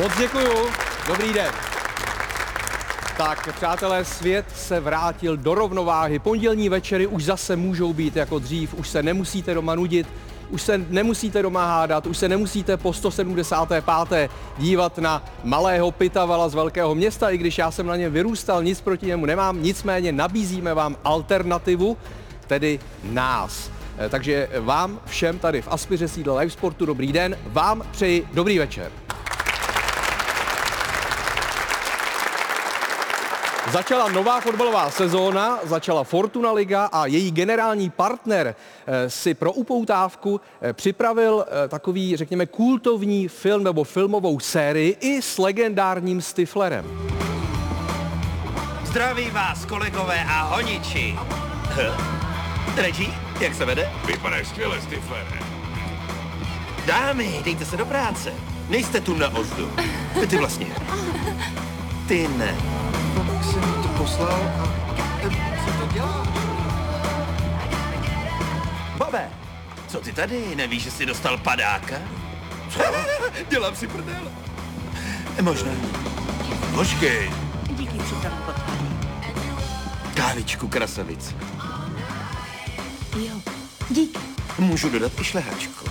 Moc děkuju. Dobrý den. Tak, přátelé, svět se vrátil do rovnováhy. Pondělní večery už zase můžou být jako dřív, už se nemusíte doma nudit, už se nemusíte doma hádat, už se nemusíte po 175. dívat na malého pitavala z velkého města, i když já jsem na něm vyrůstal, nic proti němu nemám, nicméně nabízíme vám alternativu, tedy nás. Eh, Takže vám všem tady v Aspiře sídle Live Sportu dobrý den, vám přeji dobrý večer. Začala nová fotbalová sezóna, začala Fortuna Liga a její generální partner eh, si pro upoutávku eh, připravil eh, takový, řekněme, kultovní film nebo filmovou sérii i s legendárním Stiflerem. Zdraví vás, kolegové a honiči. Reggie, jak se vede? Vypadáš skvěle, Stiflere. Dámy, dejte se do práce. Nejste tu na ozdu. Ty vlastně. Ty ne. Poslal a co to dělá? Bobe, co ty tady? Nevíš, že jsi dostal padáka? Dělám si prdel. Možná. Počkej. Díky přípravu potkání. Kávičku krasavic. Jo, díky. Můžu dodat i šlehačku.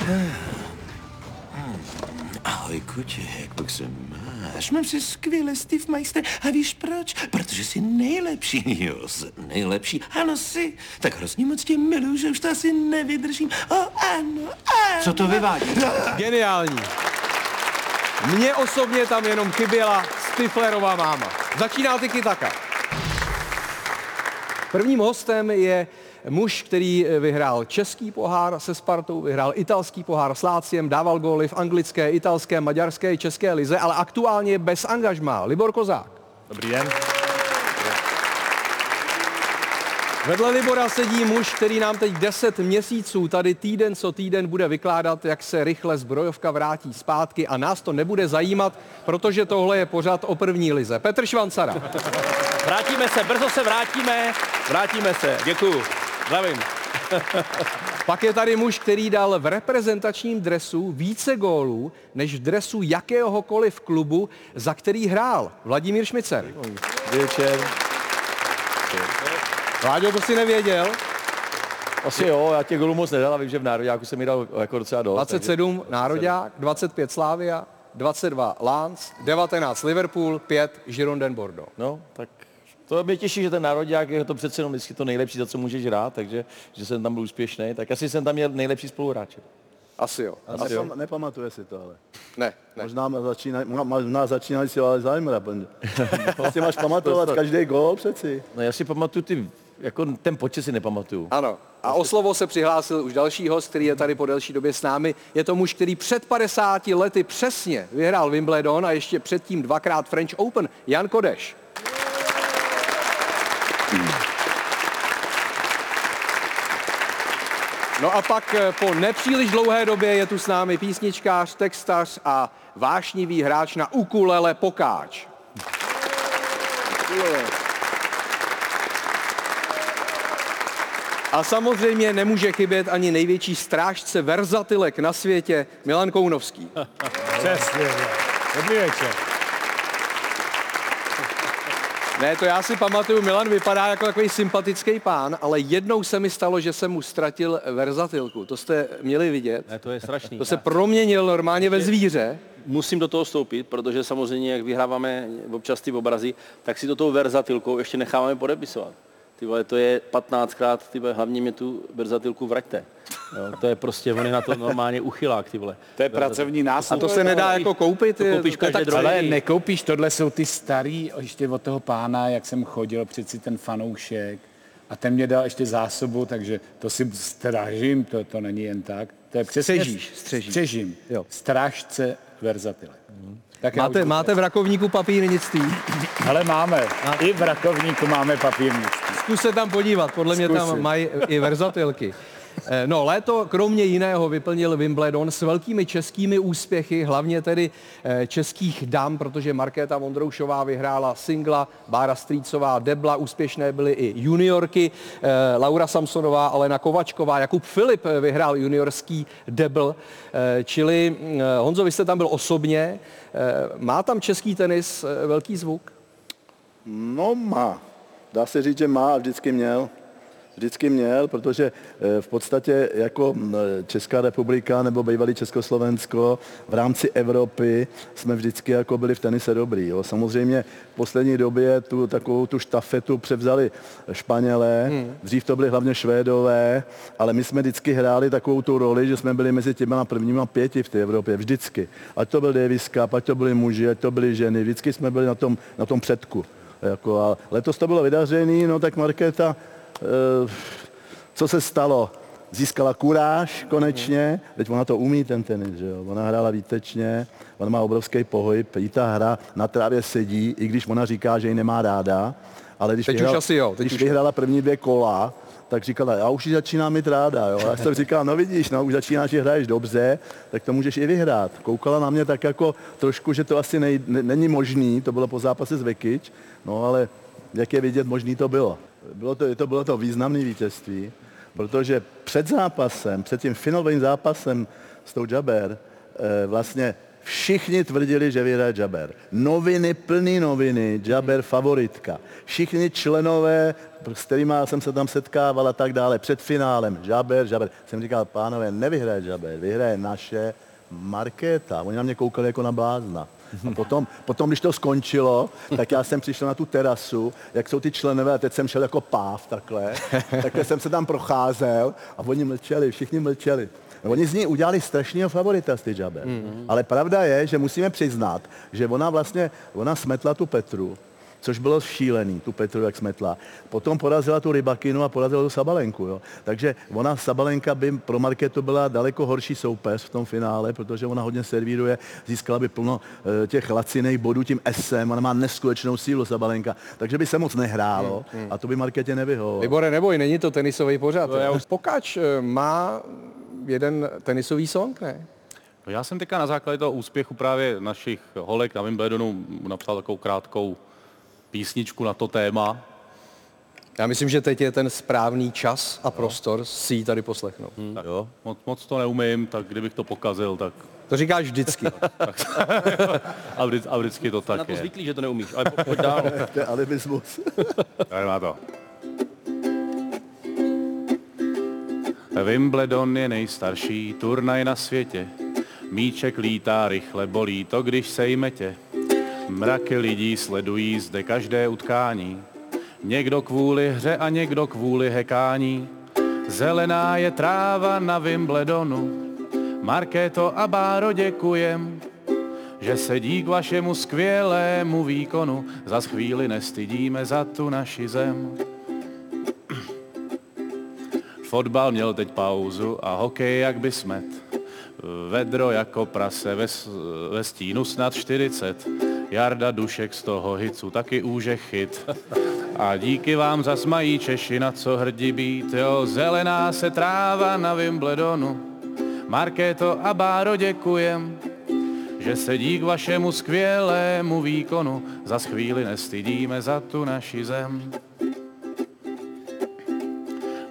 Ahoj, kuček, jak se máš? Mám si skvěle, Steve Meister. A víš proč? Protože jsi nejlepší, jo, jsi nejlepší. Ano, jsi. Tak hrozně moc tě miluju, že už to asi nevydržím. O, ano, ano. Co to vyvádí? Geniální. Mně osobně tam jenom chyběla Stiflerová máma. Začíná tiki taka. Prvním hostem je muž, který vyhrál český pohár se Spartou, vyhrál italský pohár s Láciem, dával góly v anglické, italské, maďarské i české lize, ale aktuálně je bez angažmá. Libor Kozák. Dobrý den. Vedle Libora sedí muž, který nám teď 10 měsíců tady týden co týden bude vykládat, jak se rychle zbrojovka vrátí zpátky a nás to nebude zajímat, protože tohle je pořád o první lize. Petr Švancara. Vrátíme se, brzo se vrátíme. Vrátíme se, děkuju. Zdravím. Pak je tady muž, který dal v reprezentačním dresu více gólů, než v dresu jakéhokoliv klubu, za který hrál. Vladimír Šmicer. Večer. Vláďo, to si nevěděl? Asi jo, já těch golů moc nedal a vím, že v Národňáku jsem mi dal jako docela dost. 27 Nároďák, 25 Slávia, 22 Lans, 19 Liverpool, 5 Girondin Bordeaux. No, tak to mě těší, že ten národák je to přece jenom vždycky to nejlepší, za co můžeš hrát, takže že jsem tam byl úspěšný. Tak asi jsem tam měl nejlepší spoluhráče. Asi jo. A nepam, nepamatuje si to, ale. Ne, ne. Možná, začínají, možná začínají si ale zájmera. Prostě máš pamatovat každý gól přeci. No já si pamatuju ty, jako ten počet si nepamatuju. Ano. A o slovo se přihlásil už další host, který je tady po delší době s námi. Je to muž, který před 50 lety přesně vyhrál Wimbledon a ještě předtím dvakrát French Open. Jan Kodeš. No a pak eh, po nepříliš dlouhé době je tu s námi písničkář, textař a vášnivý hráč na ukulele Pokáč. A samozřejmě nemůže chybět ani největší strážce verzatilek na světě, Milan Kounovský. Přesně. Dobrý večer. Ne, to já si pamatuju, Milan vypadá jako takový sympatický pán, ale jednou se mi stalo, že jsem mu ztratil verzatilku. To jste měli vidět. Ne, to je strašný. To se proměnil normálně ve zvíře. Musím do toho vstoupit, protože samozřejmě, jak vyhráváme občas ty obrazy, tak si to tou verzatilkou ještě necháváme podepisovat. Ty vole, to je 15krát, ty vole, hlavně mě tu verzatilku vraťte. Jo, to je prostě, on je na to normálně uchylák, ty vole. To je pracovní A nástroj. to se nedá jako koupit. To koupíš to tak. Ale nekoupíš, tohle jsou ty starý, ještě od toho pána, jak jsem chodil, přeci ten fanoušek. A ten mě dal ještě zásobu, takže to si strážím, to, to není jen tak. To je přesně Střežíš, střežíš. Střežím. Jo. Strážce verzatile. Tak já Máte, máte v rakovníku papírnictví? Ale máme. I v rakovníku máme papírnictví. Zkus se tam podívat, podle mě tam Zkusím. mají i verzatilky. Eh, No, léto kromě jiného vyplnil Wimbledon s velkými českými úspěchy, hlavně tedy eh, českých dam, protože Markéta Vondroušová vyhrála singla, Bára Strýcová, Debla, úspěšné byly i juniorky, eh, Laura Samsonová, Alena Kovačková, Jakub Filip vyhrál juniorský debl, čili Honzo, vy jste tam byl osobně, má tam český tenis velký zvuk? No má. Dá se říct, že má a vždycky měl. Vždycky měl, protože eh, v podstatě jako Česká republika nebo bývalý Československo v rámci Evropy jsme vždycky jako byli v tenise dobrý. Jo. Samozřejmě v poslední době tu takovou tu štafetu převzali Španělé, dřív to byli hlavně Švédové, ale my jsme vždycky hráli takovou tu roli, že jsme byli mezi těma prvníma pěti v té Evropě, vždycky. Ať to byl Davis Cup, ať to byli muži, ať to byly ženy, vždycky jsme byli na tom, na tom předku. Jako, a letos to bylo vydařený, no tak Markéta, eh, co se stalo? Získala kuráž konečně, teď ona to umí ten tenis, že jo? Ona hrála výtečně, ona má obrovský pohyb, jí ta hra na trávě sedí, i když ona říká, že ji nemá ráda, ale když, Teď už vyhrala, asi jo, teď když už vyhrála první dvě kola, tak říkala, já už ji začínám mít ráda, jo. Já jsem říkal, no vidíš, no už začínáš, že hraješ dobře, tak to můžeš i vyhrát. Koukala na mě tak jako trošku, že to asi nej, ne, není možný, to bylo po zápase z Vekič, no ale jak je vidět, možný to bylo. Bylo to, to bylo to významné vítězství, protože před zápasem, před tím finálovým zápasem s tou Jaber, eh, vlastně Všichni tvrdili, že vyhraje Jaber. Noviny, plný noviny, Jaber favoritka. Všichni členové, s kterými jsem se tam setkával a tak dále, před finálem, Jaber, Jaber. Jsem říkal, pánové, nevyhraje Jaber, vyhraje naše Markéta. Oni na mě koukali jako na blázna. A potom, potom, když to skončilo, tak já jsem přišel na tu terasu, jak jsou ty členové, a teď jsem šel jako páv takhle, takhle jsem se tam procházel a oni mlčeli, všichni mlčeli. Oni z ní udělali strašného favorita z ty Jaber. Mm-hmm. Ale pravda je, že musíme přiznat, že ona vlastně, ona smetla tu Petru, což bylo šílený, tu Petru, jak smetla. Potom porazila tu Rybakinu a porazila tu Sabalenku. Jo. Takže ona, Sabalenka by pro Marketu byla daleko horší soupeř v tom finále, protože ona hodně servíruje, získala by plno e, těch laciných bodů tím SM, ona má neskutečnou sílu Sabalenka, takže by se moc nehrálo a to by Marketě nevyhovovalo. Libore, neboj, není to tenisový pořad. Pokáč eh, má jeden tenisový song, ne? No já jsem teďka na základě toho úspěchu právě našich holek na Wimbledonu napsal takovou krátkou písničku na to téma. Já myslím, že teď je ten správný čas a prostor si ji tady poslechnout. Tak jo. Moc, moc to neumím, tak kdybych to pokazil, tak To říkáš vždycky. a, vždy, a vždycky to Na tak to je. zvyklý, že to neumíš, ale po- pojď dál. To je alibismus. Tady má to. Wimbledon je nejstarší turnaj na světě. Míček lítá rychle, bolí to, když sejme tě. Mraky lidí sledují zde každé utkání. Někdo kvůli hře a někdo kvůli hekání. Zelená je tráva na Wimbledonu. Markéto a Báro děkujem, že sedí k vašemu skvělému výkonu. Za chvíli nestydíme za tu naši zem. Fotbal měl teď pauzu a hokej jak by smet. Vedro jako prase ve, ve stínu snad 40. Jarda Dušek z toho hicu taky úže chyt. A díky vám zas mají Češi na co hrdí být. Jo, zelená se tráva na Wimbledonu. Markéto a Báro děkujem, že sedí k vašemu skvělému výkonu. Za chvíli nestydíme za tu naši zem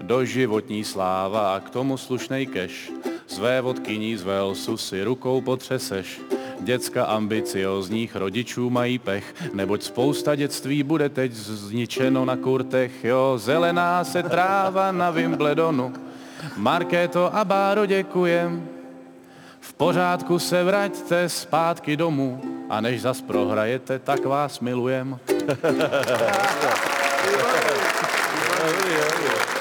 doživotní sláva a k tomu slušnej keš. Své vodkyní z Velsu si rukou potřeseš. Děcka ambiciozních rodičů mají pech, neboť spousta dětství bude teď zničeno na kurtech. Jo, zelená se tráva na Wimbledonu. Markéto a Báro děkujem. V pořádku se vraťte zpátky domů a než zas prohrajete, tak vás milujem.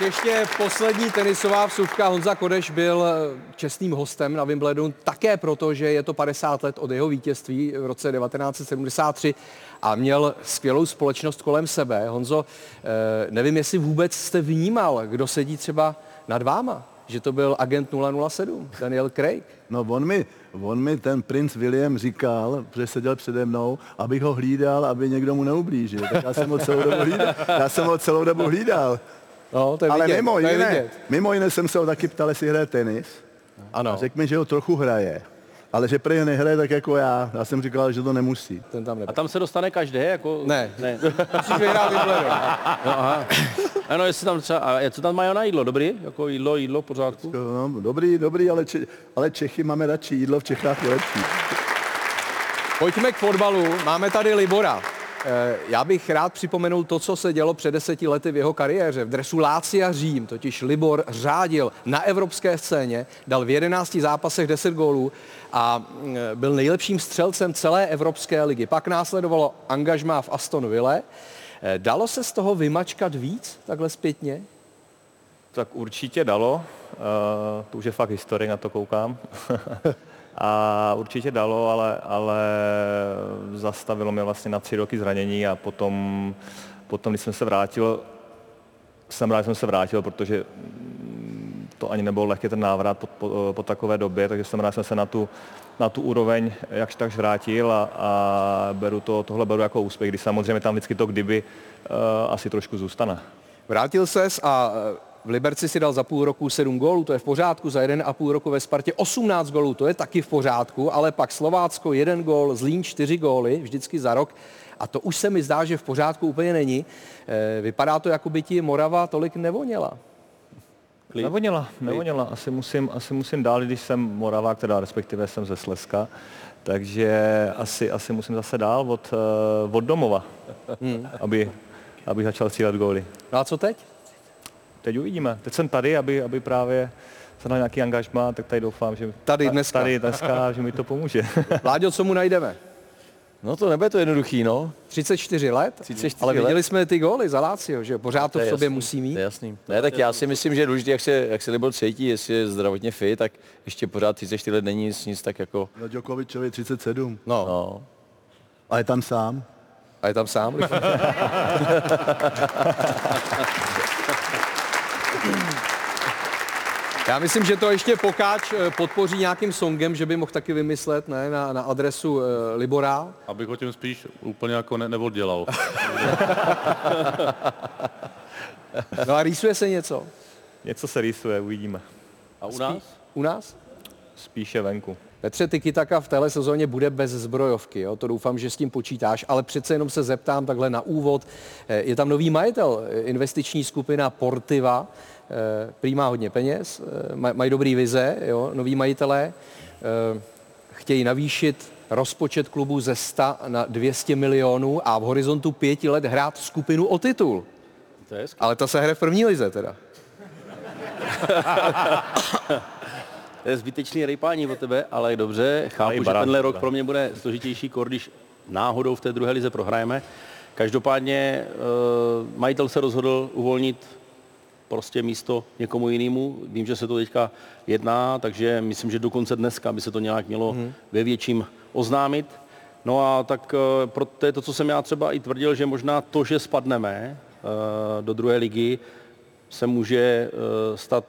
ještě poslední tenisová vsuvka. Honza Kodeš byl eh, čestným hostem na Wimbledonu také proto, že je to 50 let od jeho vítězství v roce 1973 a měl skvělou společnost kolem sebe. Honzo, eh, nevím, jestli vůbec jste vnímal, kdo sedí třeba nad váma, že to byl agent 007, Daniel Craig. No on mi, on mi ten princ William říkal, že seděl přede mnou, abych ho hlídal, aby někdo mu neublížil. Tak já jsem ho celou dobu hlídal. Já jsem ho celou dobu hlídal. No, to je Ale vidět, mimo to je jiné, vidět. mimo jiné jsem se ho taky ptal, jestli hraje tenis. Ano, A řekl mi, že ho trochu hraje. Ale že prý nehraje tak jako já. Já jsem říkal, že to nemusí. ten tam A tam se dostane každý, jako... Ne. ne. Musíš vyhrát Wimbledon. No, aha. Ano, jestli tam třeba, a co tam mají na jídlo, dobrý? Jako jídlo, jídlo, pořádku? No, dobrý, dobrý, ale, če, ale Čechy máme radši. Jídlo v Čechách je lepší. Pojďme k fotbalu. Máme tady Libora. Eh, Já bych rád připomenul to, co se dělo před deseti lety v jeho kariéře. V dresu Lácia Řím totiž Libor řádil na evropské scéně, dal v 11 zápasech 10 gólů a mm, byl nejlepším střelcem celé Evropské ligy. Pak následovalo angažmá v Aston Ville. Eh, Dalo se z toho vymačkat víc, takhle zpětně? Tak určitě dalo, uh, to už je fakt historie, na to koukám. a určitě dalo, ale, ale zastavilo mě vlastně na tři roky zranění a potom, potom když jsem se vrátil, jsem rád, že jsem se vrátil, protože to ani nebyl lehký ten návrat po, po, po takové době, takže jsem rád, že jsem se na tu, na tu úroveň jakž takž vrátil a, a beru to, tohle beru jako úspěch, když samozřejmě tam vždycky to kdyby uh, asi trošku zůstane. Vrátil ses a v Liberci si dal za půl roku 7 gólů, to je v pořádku, za jeden a půl roku ve Spartě 18 gólů, to je taky v pořádku, ale pak Slovácko jeden gól, Zlín čtyři góly, vždycky za rok. A to už se mi zdá, že v pořádku úplně není. Eh, Vypadá to, jako by ti Morava tolik nevoněla. Klid. Nevonila, nevonila. Asi musím, asi musím dál, když jsem Moravák, teda respektive jsem ze Slezska, takže asi, asi musím zase dál od, eh, od domova, aby, aby začal střílet góly. No a co teď? Teď uvidíme. Teď jsem tady, aby, aby právě se na nějaký angažmá, tak tady doufám, že Tady dneska. tady dneska, že mi to pomůže. Láďo, co mu najdeme? No to nebude to jednoduchý, no. 34 let, 34 ale let. viděli jsme ty góly za Lácio, že pořád to v je sobě jasný, musí mít. To je jasný. Ne, tak já si myslím, že je důležité, jak se, jak se Libor cítí, jestli je zdravotně fit, tak ještě pořád 34 let není nic, nic tak jako, No Djokovičovi 37. No, no. A je tam sám. a je tam sám. Já myslím, že to ještě Pokáč eh, podpoří nějakým songem, že by mohl taky vymyslet ne, na, na adresu eh, Libora. Abych ho tím spíš úplně jako ne, neoddělal. No a rýsuje se něco Něco se rýsuje, uvidíme. A u nás? u nás? Spíše venku. Petře, Tiki-Taka v téhle sezóně bude bez zbrojovky, jo? to doufám, že s tím počítáš, ale přece jenom se zeptám takhle na úvod. Eh, Je tam nový majitel, eh, investiční skupina Portiva, eh, prý má hodně peněz, maj- mají dobrý vize, jo? noví majitelé, chtějí navýšit rozpočet klubu ze 100 na 200 milionů a v horizontu pěti let hrát skupinu o titul. To je. Ale ta se hraje v první lize teda. To je zbytečný rejpání od tebe, ale dobře, chápu, že tenhle rok pro mě bude složitější, kor, když náhodou v té druhé lize prohrajeme. Každopádně eh, majitel se rozhodl uvolnit prostě místo někomu jinému. Vím, že se to teďka jedná, takže myslím, že dokonce dneska by se to nějak mělo hmm. ve větším oznámit. No a tak eh, pro to je to, co jsem já třeba i tvrdil, že možná to, že spadneme eh, do druhé ligy, se může eh, stát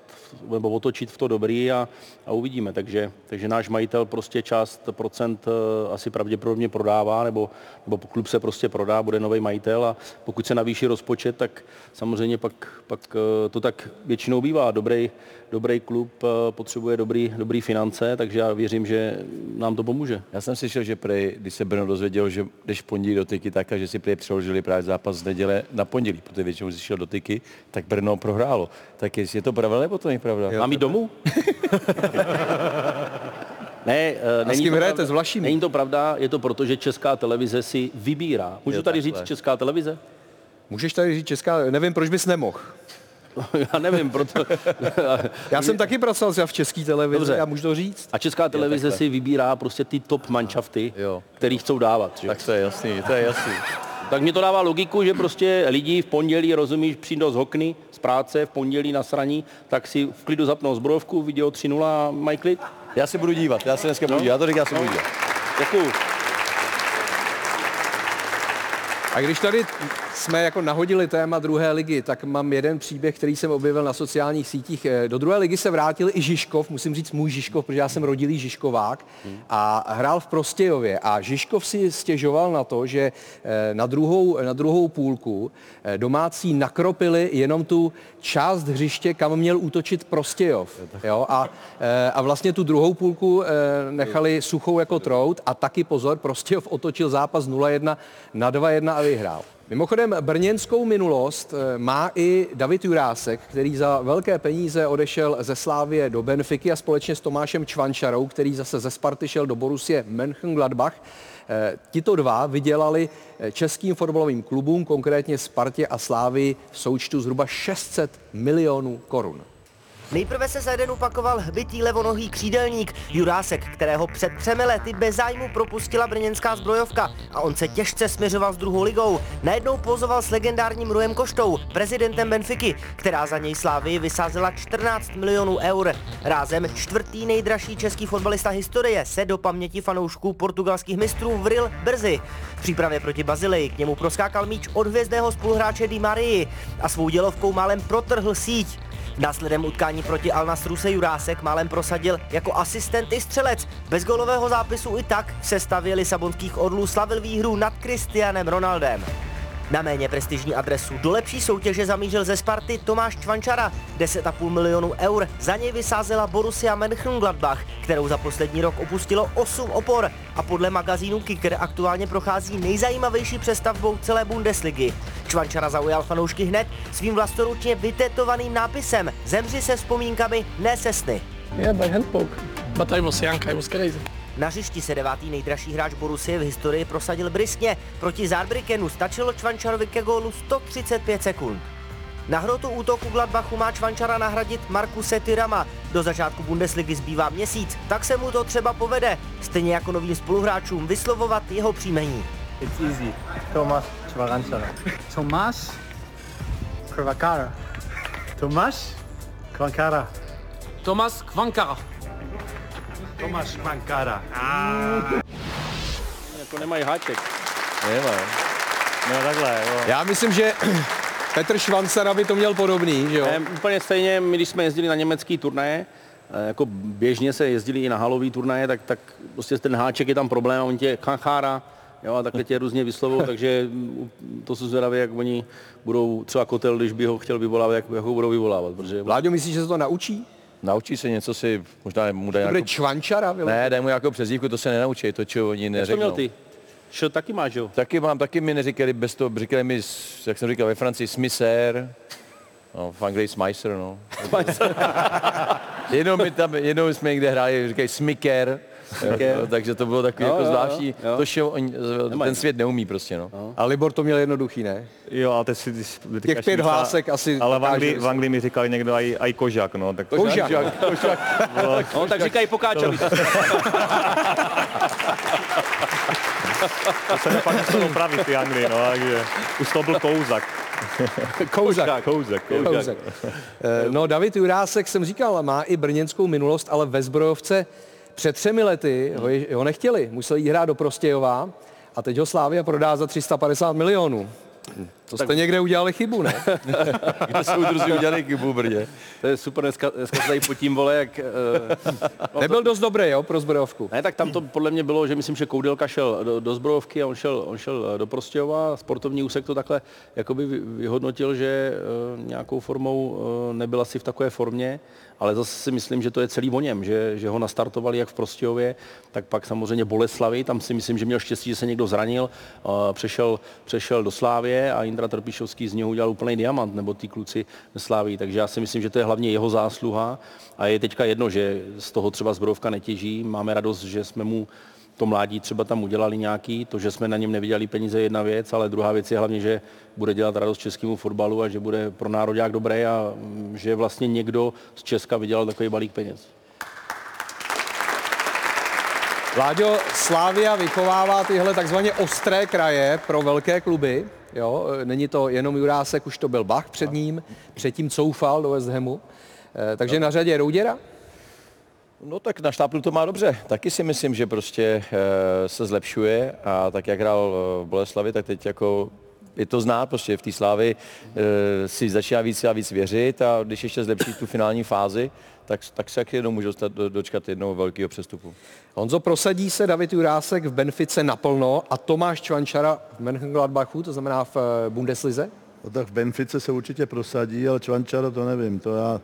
nebo otočit v to dobrý a, a uvidíme. Takže, takže náš majitel prostě část procent eh, asi pravděpodobně prodává, nebo, nebo klub se prostě prodá, bude nový majitel a pokud se navýší rozpočet, tak samozřejmě pak, pak eh, to tak většinou bývá. Dobrý, dobrý klub eh, potřebuje dobrý, dobrý finance, takže já věřím, že nám to pomůže. Já jsem slyšel, že prej, když se Brno dozvěděl, že jdeš pondělí do tyky, tak a že si prej přeložili právě zápas z neděle na pondělí, protože většinou když šel do tyky, tak Brno prohrálo. Tak jestli je to pravda, nebo to není pravda? Mám jít domů? ne, uh, není kým to hrajete, pravda. s Vlašimi? Není to pravda, je to proto, že Česká televize si vybírá. Můžu Jo, tady takhle. říct Česká televize? Můžeš tady říct česká, nevím, proč bys nemohl. Já nevím, proto... Já jsem taky pracoval v české televizi Dobře. a můžu to říct. A Česká televize si vybírá prostě ty top manšafty, Jo. který chcou dávat. Že? Tak to je jasný, to je jasný. Tak mě to dává logiku, že prostě lidi v pondělí, rozumíš, přijdou z hokny, z práce, v pondělí na sraní, tak si v klidu zapnou zbrojovku, video 3.0 a mají klid. Já se budu dívat, já se dneska budu dívat, já to říkám, já se budu dívat. Děkuju. A když tady jsme jako nahodili téma druhé ligy, tak mám jeden příběh, který jsem objevil na sociálních sítích. Eh, Do druhé ligy se vrátil i Žižkov, musím říct můj Žižkov, protože já jsem rodilý Žižkovák a hrál v Prostějově. A Žižkov si stěžoval na to, že eh, na druhou, na druhou půlku eh, domácí nakropili jenom tu část hřiště, kam měl útočit Prostějov. Jo? A, a vlastně tu druhou půlku nechali suchou jako trout a taky pozor, Prostějov otočil zápas 0-1 na 2-1 a vyhrál. Mimochodem, brněnskou minulost eh, má i David Jurásek, který za velké peníze odešel ze Slávie do Benfiky a společně s Tomášem Čvančarou, který zase ze Sparty šel do Borusie Mönchengladbach. Eh, Tito dva vydělali eh, českým fotbalovým klubům, konkrétně Spartě a Slávii, v součtu zhruba 600 milionů korun. Nejprve se za jeden upakoval hbitý levonohý křídelník Jurásek, kterého před třemi lety bez zájmu propustila brněnská zbrojovka a on se těžce směřoval s druhou ligou. Najednou pozoval s legendárním Rujem Koštou, prezidentem Benfiky, která za něj Slávii vysázela 14 milionů eur. Rázem čtvrtý nejdražší český fotbalista historie se do paměti fanoušků portugalských mistrů vril brzy. V přípravě proti Bazileji k němu proskákal míč od hvězdného spoluhráče Di Marii a svou dělovkou málem protrhl síť. Následem utkání proti Al Nasru se Jurásek málem prosadil jako asistent i střelec. Bez golového zápisu i tak v sestavě Lisabonských orlů slavil výhru nad Cristianem Ronaldem. Na méně prestižní adresu do lepší soutěže zamířil ze Sparty Tomáš Čvančara. 10,5 milionů eur za něj vysázela Borussia Mönchengladbach, kterou za poslední rok opustilo 8 opor a podle magazínu Kicker aktuálně prochází nejzajímavější přestavbou celé Bundesligy. Čvančara zaujal fanoušky hned svým vlastoručně vytetovaným nápisem Zemři se vzpomínkami, ne se sny. Yeah, by hand poke. But I was young, I was crazy. Na hřišti se devátý nejdražší hráč Borussie v historii prosadil briskně. Proti Zárbrikenu stačilo Čvančarovi ke gólu 135 sekund. Na hrotu útoku Gladbachu má Čvančara nahradit Markuse Tyrama. Do začátku Bundesligy zbývá měsíc, tak se mu to třeba povede, stejně jako novým spoluhráčům vyslovovat jeho příjmení. It's easy. Thomas Čvarančara. Tomas Krvakara. Tomáš Kvankara. Tomas Kvankara. Tomáš Kvankara. Jako nemají háček. Nemá. No takhle, jo. Já myslím, že Petr Švancera by to měl podobný, že jo? Ne, úplně stejně, my když jsme jezdili na německý turnaje, eh, jako běžně se jezdili i na halový turnaje, tak, tak prostě ten háček je tam problém, a on tě kanchára, jo, a takhle tě různě vyslovou, takže mm, to jsou zvědavé, jak oni budou, třeba kotel, když by ho chtěl vyvolávat, jak, jak ho budou vyvolávat, protože Vláďo, myslíš, že se to naučí? Naučí se něco si, možná mu dají nějakou... Čvančara, vyle? Ne, dej mu nějakou přezdívku, to se nenaučí, to, čo oni jak to neřeknou. měl ty? Šo taky máš, jo? Taky mám, taky mi neříkali bez toho, říkali mi, jak jsem říkal ve Francii, smisér, no, v Anglii Smicer, no. jednou, mi tam, jednou jsme někde hráli, říkají smiker, jo, takže to bylo takový Jo, jako zvláštní, jo, jo. to show, oni, Nemají. ten svět neumí prostě, no. A Libor to měl jednoduchý, ne? Jo, ale teď si... Ty, ty Těch pět hlásek asi Ale v Anglii, v. Anglii mi říkali někdo aj, aj kožák, no. Tak Kožák. No, tak říkají pokáčali. To se mi pak muselo opravit ty Anglii, no, takže už to byl kouzak. Kouzak. Kouzak, kouzak. Kouzek. Eh, No, David Jurásek, jsem říkal, má i brněnskou minulost, ale ve zbrojovce před třemi lety ho, ho nechtěli. Musel jít hrát do Prostějova a teď ho Slávia prodá za 350 milionů. To jste někde udělali chybu, ne? Kde jsou druzí udělali chybu, Brně. To je super, dneska, dneska tady potím, vole, jak... Uh, Nebyl dost dobrý, jo, pro zbrojovku. Ne, tak tam to podle mě bylo, že myslím, že Koudelka šel do, do zbrojovky a on šel, on šel eh, do Prostějova. Sportovní úsek to takhle jakoby vy- vyhodnotil, že uh, nějakou formou uh, nebyl asi v takové formě, ale zase si myslím, že to je celý o něm, že, že ho nastartovali jak v Prostějově, tak pak samozřejmě Boleslavi, tam si myslím, že měl štěstí, že se někdo zranil, uh, přešel, přešel do Slávě a Indra Trpišovský z něho udělal úplný diamant, nebo ty kluci ze Slávy, takže já si myslím, že to je hlavně jeho zásluha a je teďka jedno, že z toho třeba zbrojovka netěží, máme radost, že jsme mu to mládí třeba tam udělali nějaký, to, že jsme na něm neviděli peníze je jedna věc, ale druhá věc je hlavně, že bude dělat radost českému fotbalu a že bude pro národák dobré a mm, že vlastně někdo z Česka vydělal takový balík peněz. Vláďo, Slávia vychovává tyhle takzvaně ostré kraje pro velké kluby. Jo, e, není to jenom Jurásek, už to byl Bach před ním, předtím coufal do West Hamu. Eh, Takže na řadě Rouděra? No tak na štápnu to má dobře. Taky si myslím, že prostě e, se zlepšuje a tak jak hrál v Boleslavi, tak teď jako je to znát, prostě v té slávy e, si začíná víc a víc věřit a když ještě zlepší tu finální fázi, tak, tak se jak jednou může dostat, do, dočkat jednoho velkého přestupu. Honzo, prosadí se David Jurásek v Benfice naplno a Tomáš Čvančara v Mönchengladbachu, to znamená v eh, Bundeslize? No tak v Benfice se určitě prosadí, ale Čvančara to nevím. To já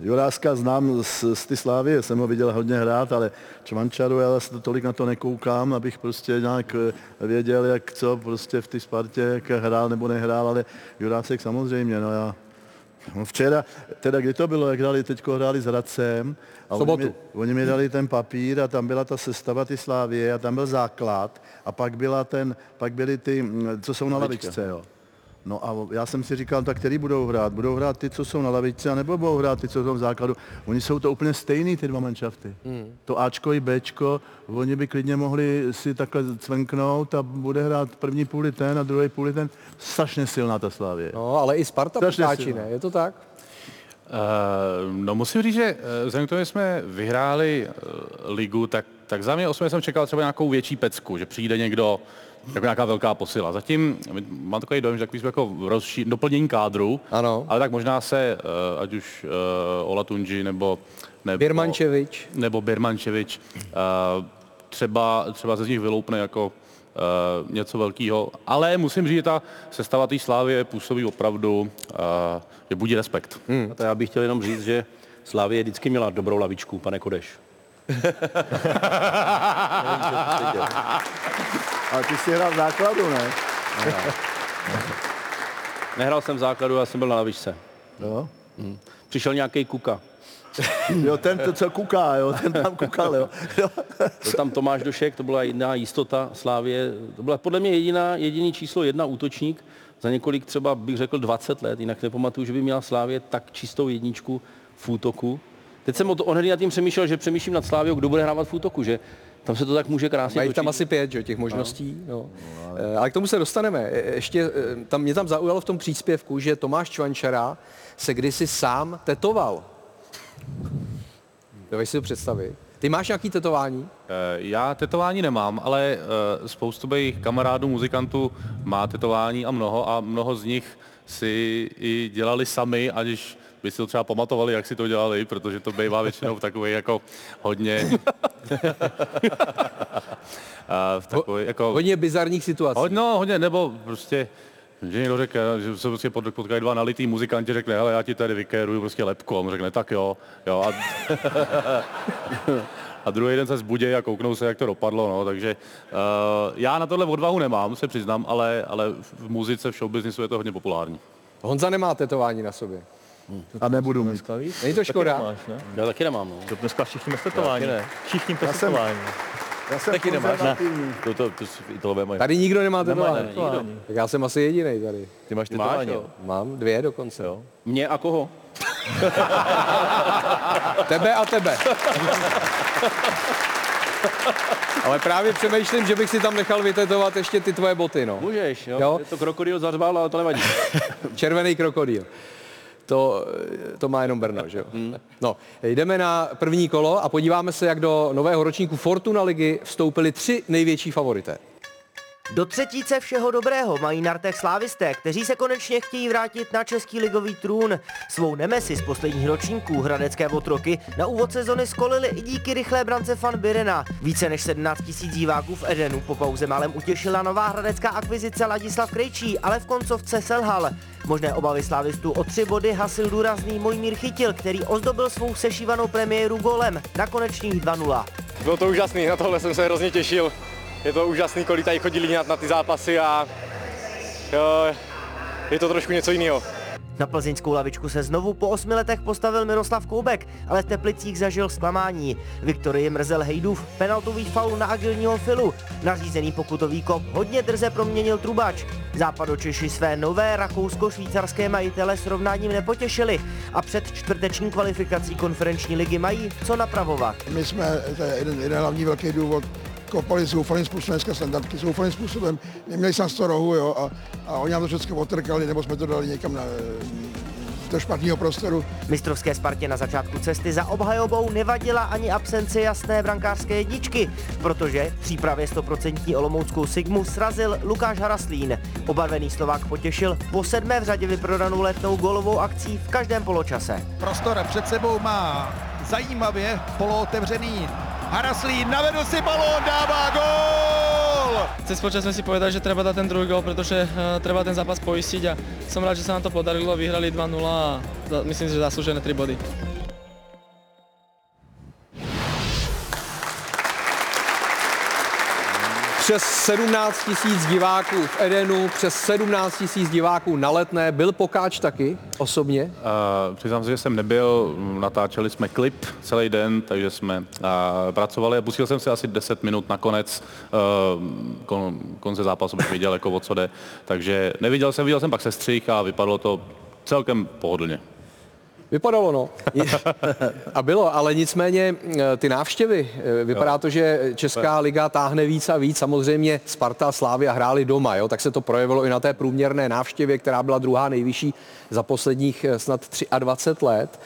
Juráska znám z, z ty Slávy, jsem ho viděl hodně hrát, ale Čvančaru já se to tolik na to nekoukám, abych prostě nějak eh, věděl, jak co prostě v té Spartě, jak hrál nebo nehrál, ale Jurásek samozřejmě, no já No včera, teda kdy to bylo, jak dali, teďko hráli s Hradcem a Sobotu. Oni, mi, oni mi dali ten papír a tam byla ta sestava ty Slávie a tam byl základ a pak, byla ten, pak byly ty, mm, co jsou na lavičce, jo. No a já jsem si říkal, tak který budou hrát? Budou hrát ty, co jsou na lavičce, anebo budou hrát ty, co jsou v základu? Oni jsou to úplně stejný, ty dva manšafty. Hmm. To Ačko i Bčko, oni by klidně mohli si takhle cvenknout a bude hrát první půli ten a druhý půli ten. Strašně silná ta Slávě. No, ale i Sparta potáčí, ne? Je to tak? Uh, no musím říct, že uh, vzhledem k tomu, že jsme vyhráli uh, ligu, tak, tak za mě osobně jsem čekal třeba nějakou větší pecku, že přijde někdo, jako nějaká velká posila. Zatím mám takový dojem, že takový jsme jako rozší, doplnění kádru, ano. ale tak možná se, uh, ať už uh, Ola Tunji nebo, nebo Birmančevič. nebo Birmančevič, uh, třeba, třeba se z nich vyloupne jako uh, něco velkého, ale musím říct, že ta sestava té slávy působí opravdu, uh, že budí respekt. Hmm. A to já bych chtěl jenom říct, že Slávě vždycky měla dobrou lavičku, pane Kodeš. Ale ty jsi hrál v základu, ne? Nehrál jsem v základu, já jsem byl na lavičce. Jo? Hmm. Přišel nějaký kuka. Jo, ten, to, co kuká, jo, ten tam kukal, jo. Byl tam Tomáš Došek, to byla jedna jistota Slávě. To byla podle mě jediná, jediný číslo jedna útočník za několik třeba bych řekl 20 let, jinak nepamatuju, že by měla Slávě tak čistou jedničku v útoku. Teď jsem o to ohnedý nad tím přemýšlel, že přemýšlím nad Sláviou, kdo bude hrávat v útoku, že tam se to tak může krásně Mají točit. tam asi pět, že, těch možností. No. No. Ale k tomu se dostaneme. E, Ještě e, tam, mě tam zaujalo v tom příspěvku, že Tomáš Čvančara se kdysi sám tetoval. Dovedeš si to představit? Ty máš nějaký tetování? Eh, Já tetování nemám, ale eh, spoustu mých kamarádů, muzikantů má tetování a mnoho a mnoho z nich si i dělali sami, ať už by si to třeba pamatovali, jak si to dělali, protože to bývá většinou takový jako hodně... a v takový, jako, Hodně bizarních situací. Hodně, no, hodně, nebo prostě že někdo řekne, že se prostě pot- potkají dva nalitý muzikanti, řekne, hele, já ti tady vykéruju prostě lepku, a on řekne, tak jo, jo. A, a druhý den se zbudí a kouknou se, jak to dopadlo, no, takže uh, já na tohle odvahu nemám, se přiznám, ale, ale v muzice, v showbiznisu je to hodně populární. Honza nemá tetování na sobě. A nebudu mít. Není to škoda? Nemáš, ne? Já taky nemám, no. To dneska všichni ne. Všichni bez Já jsem- tetování. Já jsem Taky nemáš, ne? To, to, to, to mají. Tady nikdo nemá tetování. Tak já jsem asi jediný tady. Ty máš Máš, tetování? Mám dvě dokonce. Jo. Mě a koho? Tebe a tebe. Ale právě přemýšlím, že bych si tam nechal vytetovat ještě ty tvoje boty, no. Můžeš, jo. Jo. jo. Je to krokodýl zařval, ale to nevadí. Červený krokodýl. To, to má jenom Brno, že jo? No, jdeme na první kolo a podíváme se, jak do nového ročníku Fortuna ligy vstoupili tři největší favorité. Do třetíce všeho dobrého mají na rtech slávisté, kteří se konečně chtějí vrátit na český ligový trůn. Svou nemesi z posledních ročníků hradecké otroky na úvod sezony skolili i díky rychlé brance Fan Birena. Více než 17 000 diváků v Edenu po pauze málem utěšila nová hradecká akvizice Ladislav Krejčí, ale v koncovce selhal. Možné obavy slávistů o tři body hasil důrazný Mojmír Chytil, který ozdobil svou sešívanou premiéru golem na konečných 2-0. Bylo to úžasný, na tohle jsem se hrozně těšil. Je to úžasný, kolik tady chodí lidi na, na ty zápasy a jo, je to trošku něco jiného. Na plzeňskou lavičku se znovu po osmi letech postavil Miroslav Koubek, ale v Teplicích zažil zklamání. Viktorii mrzel Hejdův penaltový faul na agilního filu. Nařízený pokutový kop hodně drze proměnil Trubač. Západočeši své nové rakousko-švýcarské majitele srovnáním nepotěšili a před čtvrteční kvalifikací konferenční ligy mají co napravovat. My jsme, to je jeden, jeden hlavní velký důvod, kopali zoufalým způsobem dneska standardky, zoufalým způsobem, neměli jsme z toho rohu, jo, a, a oni nám to všechno otrkali, nebo jsme to dali někam na, do špatného prostoru. Mistrovské Spartě na začátku cesty za obhajobou nevadila ani absence jasné brankářské jedničky, protože v přípravě 100% olomouckou Sigmu srazil Lukáš Haraslín. Obarvený Slovák potěšil po sedmé v řadě vyprodanou letnou golovou akcí v každém poločase. Prostor před sebou má zajímavě polootevřený Haraslín, navedl si balón, dává gól! Cez počas sme si povedali, že treba dať ten druhý gol, pretože uh, treba ten zápas poistiť a som rád, že sa nám to podarilo, vyhrali 2-0 a myslím si, že zaslúžené 3 body. Přes 17 tisíc diváků v Edenu, přes 17 tisíc diváků na letné. Byl Pokáč taky osobně? Uh, přiznám se, že jsem nebyl, natáčeli jsme klip celý den, takže jsme uh, pracovali a pustil jsem si asi 10 minut nakonec, uh, kon, konce zápasu bych viděl, jako o co jde. Takže neviděl jsem, viděl jsem pak sestřih a vypadalo to celkem pohodlně. Vypadalo, no. A bylo, ale nicméně eh, ty návštěvy, eh, vypadá Jo. to, že Česká liga táhne víc a víc. Samozřejmě Sparta a Slávia hráli doma, jo, tak se to projevilo i na té průměrné návštěvě, která byla druhá nejvyšší za posledních eh, snad 23 let.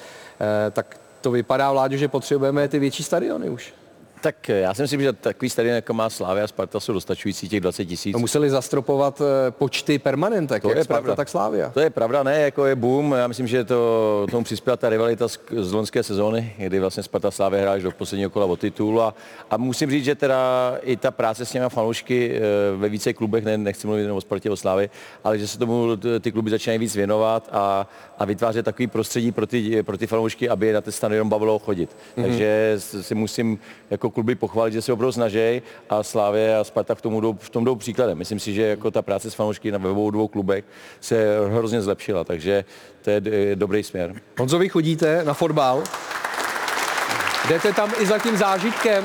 Tak to vypadá, Vláďo, že potřebujeme ty větší stadiony už. Tak já si myslím, že takový stadion, jako má Slávia a Sparta, jsou dostačující těch 20 tisíc. No, museli zastropovat eh, počty permanentek, To jak je Sparta, pravda. tak Slávia. To je pravda, ne, jako je boom. Já myslím, že to tomu přispěla ta rivalita z, z loňské sezóny, kdy vlastně Sparta Slávě hráli do posledního kola o titul. A, a musím říct, že teda i ta práce s těma fanoušky eh, ve více klubech, ne, nechci mluvit jenom o Spartě, o Slávě, ale že se tomu ty kluby začínají víc věnovat a, a vytvářet takový prostředí pro ty, pro ty fanoušky, aby na ten stadion bavilo chodit. Mhm. Mm-hmm. Takže si musím jako kluby pochválit, že se opravdu snaží a Slávě a Sparta v, tomu jdou, v tom jdou příkladem. Myslím si, že jako ta práce s fanoušky na obou dvou klubech se hrozně zlepšila, takže to je dobrý směr. Honzo, vy chodíte na fotbal, jdete tam i za tím zážitkem,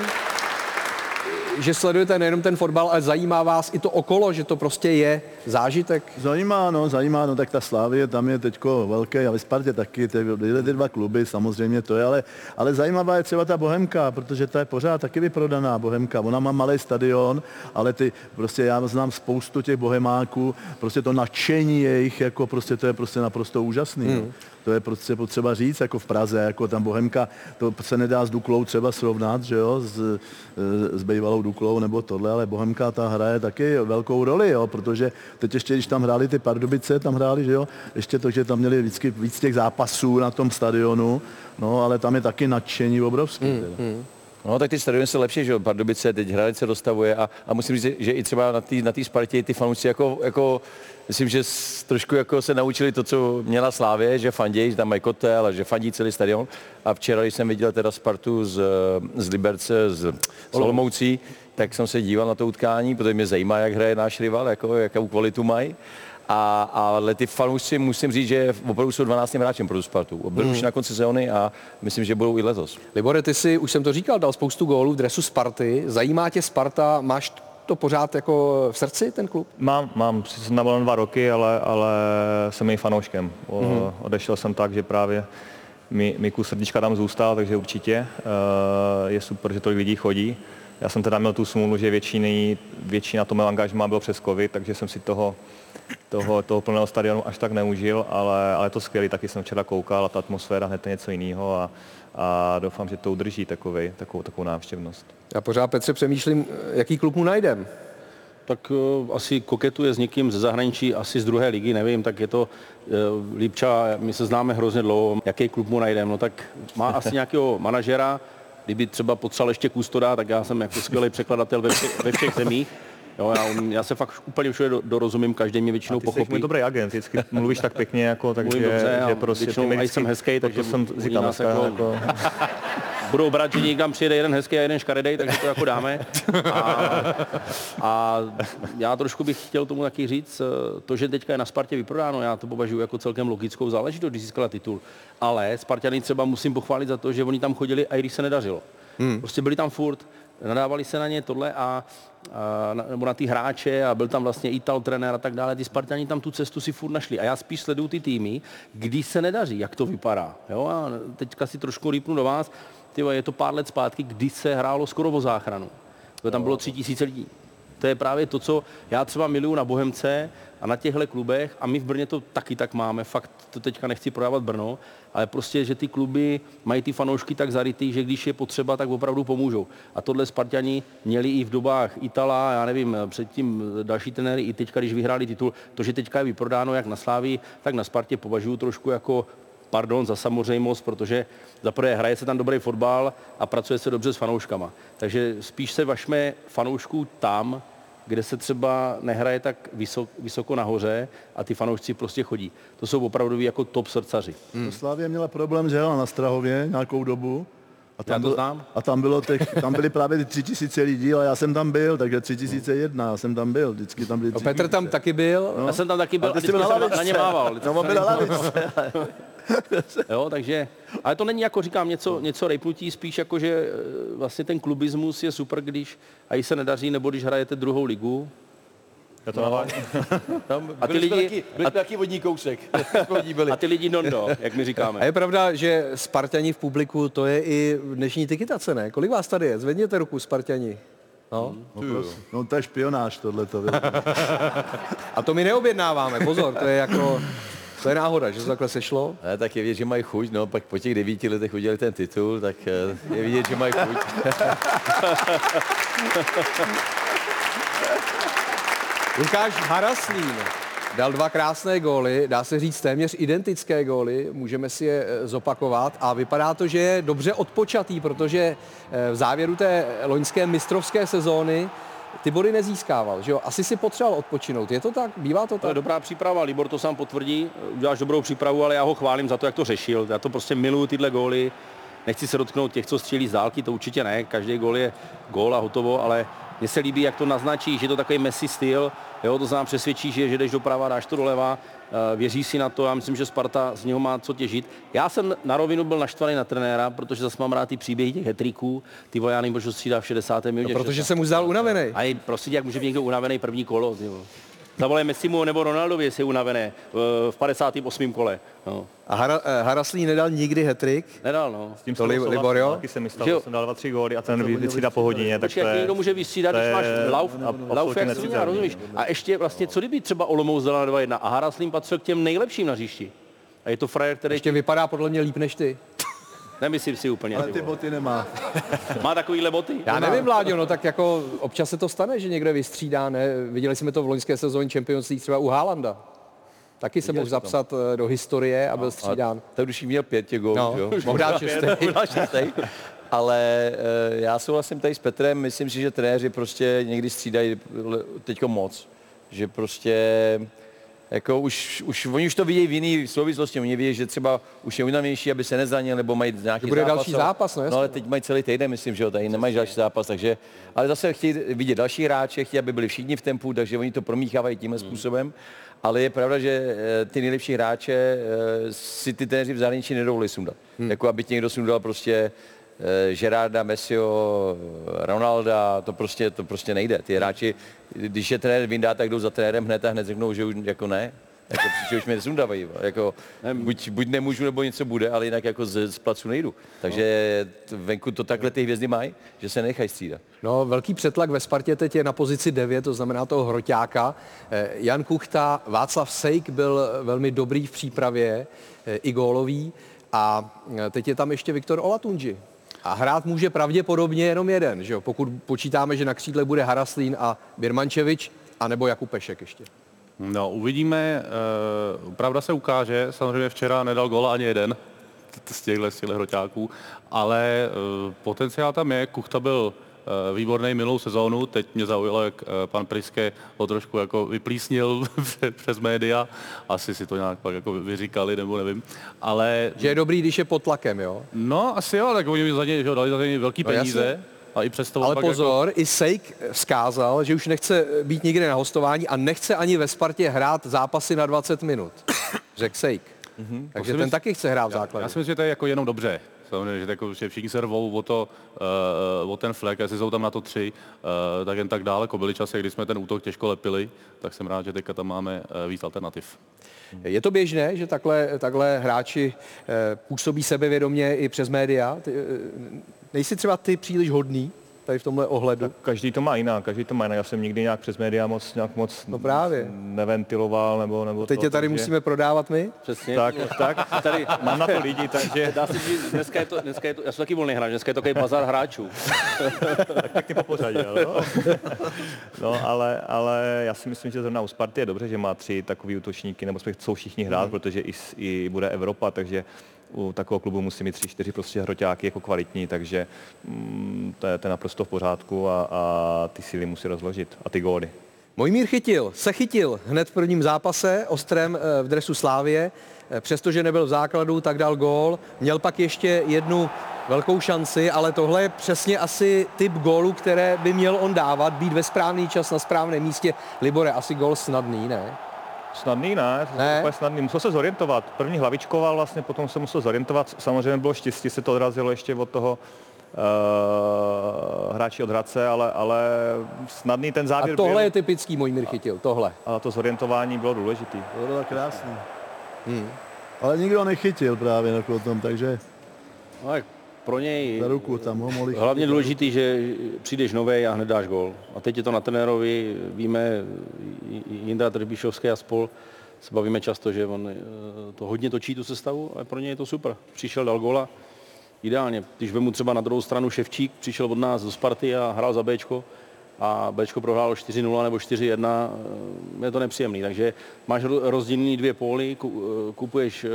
že sledujete nejenom ten fotbal, ale zajímá vás i to okolo, že to prostě je zážitek. Zajímá, no, zajímá, no, tak ta Slávie tam je teďko velké, a ve Spartě taky, ty, ty dva kluby, samozřejmě to je, ale, ale zajímavá je třeba ta Bohemka, protože ta je pořád taky vyprodaná Bohemka. Ona má malý stadion, ale ty, prostě já znám spoustu těch bohemáků, prostě to nadšení jejich, jako prostě to je prostě naprosto úžasný. Hmm. No. To je prostě potřeba říct, jako v Praze, jako tam Bohemka, to se nedá s Duklou třeba srovnat, že jo, s, s bývalou Duklou nebo tohle, ale Bohemka ta hraje taky velkou roli, jo, protože teď ještě, když tam hráli ty Pardubice, tam hráli, že jo, ještě to, že tam měli vždycky víc těch zápasů na tom stadionu, no, ale tam je taky nadšení obrovský. Hmm, teda. No tak ty stadiony jsou lepší, že jo, Pardubice, teď Hradec se dostavuje a, a musím říct, že i třeba na té na tý Spartě ty fanoušci jako, jako myslím, že s, trošku jako se naučili to, co měla Slávě, že fandějí, že tam mají kotel a že fandí celý stadion. A včera, když jsem viděl teda Spartu z, z Liberce, z, z Olomoucí, tak jsem se díval na to utkání, protože mě zajímá, jak hraje náš rival, jako, jakou kvalitu mají. A, ale ty fanoušci musím říct, že opravdu jsou 12 hráčem pro tu Spartu. Byl Hmm. už na konci sezóny a myslím, že budou i letos. Libore, ty si, už jsem to říkal, dal spoustu gólů v dresu Sparty. Zajímá tě Sparta, máš to pořád jako v srdci, ten klub? Mám, mám, jsem tam byl jen dva roky, ale, ale jsem jejím fanouškem. O, Mhm. Odešel jsem tak, že právě mi, mi kus srdíčka tam zůstal, takže určitě eh, je super, že tolik lidí chodí. Já jsem teda měl tu smůlu, že většiny, většina to mého angažmá bylo přes covid, takže jsem si toho, toho, toho plného stadionu až tak neužil, ale, ale je to skvělý, taky jsem včera koukal a ta atmosféra hned je něco jiného a, a doufám, že to udrží takový, takovou, takovou návštěvnost. Já pořád, Petře, přemýšlím, jaký klub mu najdem. Tak uh, asi koketuje s někým ze zahraničí, asi z druhé ligy, nevím, tak je to uh, Lípča, my se známe hrozně dlouho, jaký klub mu najdeme, no tak má asi nějakého manažera, kdyby třeba potřeboval ještě kustoda, tak já jsem jako skvělý překladatel ve všech, ve všech zemích. Jo, já, já se fakt úplně všude do- dorozumím, každý mě většinou A ty jsi pochopí. můj dobrý agent, vždycky mluvíš tak pěkně, jako, takže Mluvím dobře, že prostě většinou i jsem hezký, takže to jsem říkal jako- jako, budou brát, že někam přijede jeden hezký a jeden škaredej, takže to jako dáme. A, a já trošku bych chtěl tomu taky říct, eh, to, že teďka je na Spartě vyprodáno, já to považuji jako celkem logickou záležitost, když získala titul. Ale Spartany třeba musím pochválit za to, že oni tam chodili, a i když se nedařilo. Hmm. Prostě byli tam furt, nadávali se na ně tohle a, a nebo na ty hráče a byl tam vlastně Ital trenér a tak dále. Ty Spartani tam tu cestu si furt našli. A já spíš sleduju ty týmy, kdy se nedaří, jak to vypadá. Jo? A teďka si trošku rýpnu do vás. Tyjo, je to pár let zpátky, kdy se hrálo skoro o záchranu. To tam bylo tři tisíce lidí. To je právě to, co já třeba miluju na Bohemce a na těchto klubech a my v Brně to taky tak máme, fakt to teďka nechci prodávat Brno, ale prostě, že ty kluby mají ty fanoušky tak zarytý, že když je potřeba, tak opravdu pomůžou. A tohle Spartani měli i v dobách Itala, já nevím, předtím další trenéry, i teďka, když vyhráli titul, to, že teďka je vyprodáno jak na Sláví, tak na Spartě považuji trošku jako pardon za samozřejmost, protože za prvé hraje se tam dobrý fotbal a pracuje se dobře s fanouškama. Takže spíš se vašme fanoušků tam, kde se třeba nehraje tak vysok, vysoko nahoře a ty fanoušci prostě chodí. To jsou opravdu jako top srdcaři. Hmm. Slávě měla problém s Hela na Strahově nějakou dobu. A Já to bylo, znám. A tam, bylo těch, tam byly právě ty tři tisíce lidí, ale já jsem tam byl, takže 3001, já jsem tam byl, vždycky tam byly No, tři Petr tam taky byl. No. Já jsem tam taky byl A a, vždycky byl na jsem na, na lavičce. ně mával. No, on byl na lavičce. jo, takže, ale to není jako říkám něco, něco rejpnutí, spíš jako, že eh, vlastně ten klubismus je super, když a i se nedaří, nebo když hrajete druhou ligu. Já to no. Tam A ty lidi- taky, byli jsme taky vodní kousek. A ty lidi nondo, jak my říkáme. A je pravda, že Spartani v publiku, to je i dnešní tikitace, ne? Kolik vás tady je? Zvedněte ruku, Spartani. No. No, prosím. no to je špionáž tohle. A to my neobjednáváme, pozor, to je jako, to je náhoda, že to takhle sešlo. Ne, tak je vidět, že mají chuť, no, pak po těch devíti letech udělali ten titul, tak eh, je vidět, že mají chuť. Lukáš Haraslín dal dva krásné góly, dá se říct téměř identické góly, můžeme si je eh, zopakovat a vypadá to, že je dobře odpočatý, protože eh, v závěru té loňské mistrovské sezóny ty body nezískával, že jo? Asi si potřeboval odpočinout, je to tak? Bývá to To je tak? dobrá příprava, Libor to sám potvrdí, uděláš dobrou přípravu, ale já ho chválím za to, jak to řešil. Já to prostě miluju tyhle góly. Nechci se dotknout těch, co střílí z dálky, to určitě ne. Každý gól je gól a hotovo, ale mně se líbí, jak to naznačí, že je to takový Messi styl. Jo, to znám přesvědčí, že, že jdeš doprava, dáš to doleva, eh, věří si na to. Já myslím, že Sparta z něho má co těžit. Já jsem na rovinu byl naštvaný na trenéra, protože zase mám rád ty příběhy těch hetriků. Ty vojány možná střídá v 60. minutě. No, protože se mu zdal unavený. A i prostě, jak může být někdo unavený první kolo. Ty vole. Zavolej Messimu nebo Ronaldovi, jestli je unavené v v 58. kole. No. A Hara, eh, Haraslín nedal nikdy hetrik? Nedal, no. S tím To Libor, jo? Taky jsem myslel, Že jo? že jsem dal dva, tři góly a ten vy- vystřídá po hodině. Tak Počkej, to jak je, někdo může vystřídat, když máš lauf, lauf jak necitelný. rozumíš? A ještě vlastně, co kdyby třeba Olomouc dala na 2-1 a Haraslín patřil k těm nejlepším na hřišti. A je to frajer, který... Ještě vypadá podle mě líp než ty. Nemyslím si úplně. Ale ty boty nemá. Má takovýhle boty? Já nevím, Vláďo, no tak jako občas se to stane, že někde vystřídá, ne? Viděli jsme to v loňské sezóně Champions League třeba u Haalanda. Taky se mohl jsi to tam. zapsat eh, do historie a byl střídán. Tak už jí měl pět těch gólů, No, jo? mohl dát šestý. Mohl dát šestý. Ale eh, já souhlasím tady s Petrem, myslím si, že trenéři prostě někdy střídají teďko moc. Že prostě jako už, už, oni už to vidějí v jiný souvislosti, oni vědí, že třeba už je unavější, aby se nezranil, nebo mají nějaký Že bude zápas. další zápas, no no jasně. ale teď mají celý týden, myslím, že jo, tady nemají další zápas, takže, ale zase chtějí vidět další hráče, chtějí, aby byli všichni v tempu, takže oni to promíchávají tímhle způsobem. Ale je pravda, že eh, ty nejlepší hráče eh, si ty trenéři v zahraničí nedovolí sundat. Hmm. Jako aby ti někdo sundal prostě Gerarda, Messiho, Ronalda, to prostě, to prostě nejde. Ty hráči, když je trenér vyndá, tak jdou za trenérem hned a hned řeknou, že už jako ne. Jako, že už mě nesundávají. Jako, buď, buď nemůžu, nebo něco bude, ale jinak jako z, z placu nejdu. Takže venku to takhle ty hvězdy mají, že se nechají střídat. No, velký přetlak ve Spartě teď je na pozici 9, to znamená toho hroťáka. Eh, Jan Kuchta, Václav Sejk byl velmi dobrý v přípravě, eh, i gólový. A eh, teď je tam ještě Viktor Olatunji. A hrát může pravděpodobně jenom jeden, že jo? pokud počítáme, že na křídle bude Haraslín a Birmančevič, anebo Jakub Pešek ještě. No, uvidíme. eh, Pravda se ukáže. Samozřejmě včera nedal gola ani jeden z těchto, hroťáků, ale eh, potenciál tam je. Kuchta byl výborný minulou sezónu. Teď mě zaujalo, jak eh, pan Priske ho trošku jako vyplísnil přes média. Asi si to nějak pak jako vyříkali, nebo nevím. Ale... Že je dobrý, když je pod tlakem, jo? No, asi jo, tak oni za něj dali za něj velký No, peníze. jasně. a i přesto Ale pak pozor, i Sejk vzkázal, že už nechce být nikde na hostování a nechce ani ve Spartě hrát zápasy na 20 minut. Řekl Sejk. Mhm. Takže ten mysl- taky chce hrát v Já, základu. já si myslím, že to je jako jenom dobře. Samozřejmě, že, jako, že všichni se rvou o, to, uh, o ten flek, jestli jsou tam na to tři, uh, tak jen tak dále. Jako byly časy, kdy jsme ten útok těžko lepili, tak jsem rád, že teďka tam máme uh, víc alternativ. Je to běžné, že takhle, takhle hráči eh, působí sebevědomě i přes média? Eh, nejsi třeba ty příliš hodný? Tady v tomhle ohledu? Tak každý to má jinak, každý to má jinak. Já jsem nikdy nějak přes média moc, nějak moc no právě. neventiloval nebo, nebo Teď to, je tady takže... musíme prodávat my? Přesně. Tak, tak. Tady, Mám na to lidi, takže... Dá se říct, dneska je to, dneska je to, já jsem taky volný hráč, dneska je to takový bazar hráčů. tak pěkně po pořadí, no. no ale, ale já si myslím, že zrovna u Sparty je dobře, že má tři takový útočníky, nebo jsme chcou všichni hrát, mm. protože i, i bude Evropa, takže u takového klubu musí mít tři, čtyři prostě hroťáky jako kvalitní, takže mm, to, je, to je naprosto v pořádku a, a ty síly musí rozložit a ty góly. Mojmír chytil, se chytil hned v prvním zápase ostrém eh, v dresu Slávě. Eh, Přestože nebyl v základu, tak dal gól. Měl pak ještě jednu velkou šanci, ale tohle je přesně asi typ gólu, které by měl on dávat, být ve správný čas na správném místě. Libore, asi gól snadný, ne? Snadný ne, to Ne? úplně snadný. Musel se zorientovat. První hlavičkoval, vlastně potom se musel zorientovat. Samozřejmě bylo štěstí, se to odrazilo ještě od toho uh, hráči od Hradce, ale, ale snadný ten závěr A tohle byl. je typický Mojmír chytil, tohle. Ale to zorientování bylo důležité. To bylo krásný. Hmm. Ale nikdo nechytil právě o tom, takže No, tak pro něj za ruku tam ho mohli hlavně důležitý, že přijdeš nový a hned dáš gol. A teď je to na trenérovi, víme, Jindra Trbišovský a spol, se bavíme často, že on eh, to hodně točí tu sestavu, ale pro něj je to super. Přišel, dal gola, ideálně. Když vemu třeba na druhou stranu Ševčík, přišel od nás do Sparty a hrál za Bčko a Bčko prohrálo 4-0 nebo 4-1, eh, je to nepříjemný. Takže máš ro- rozdílný dvě póly, eh, kupuješ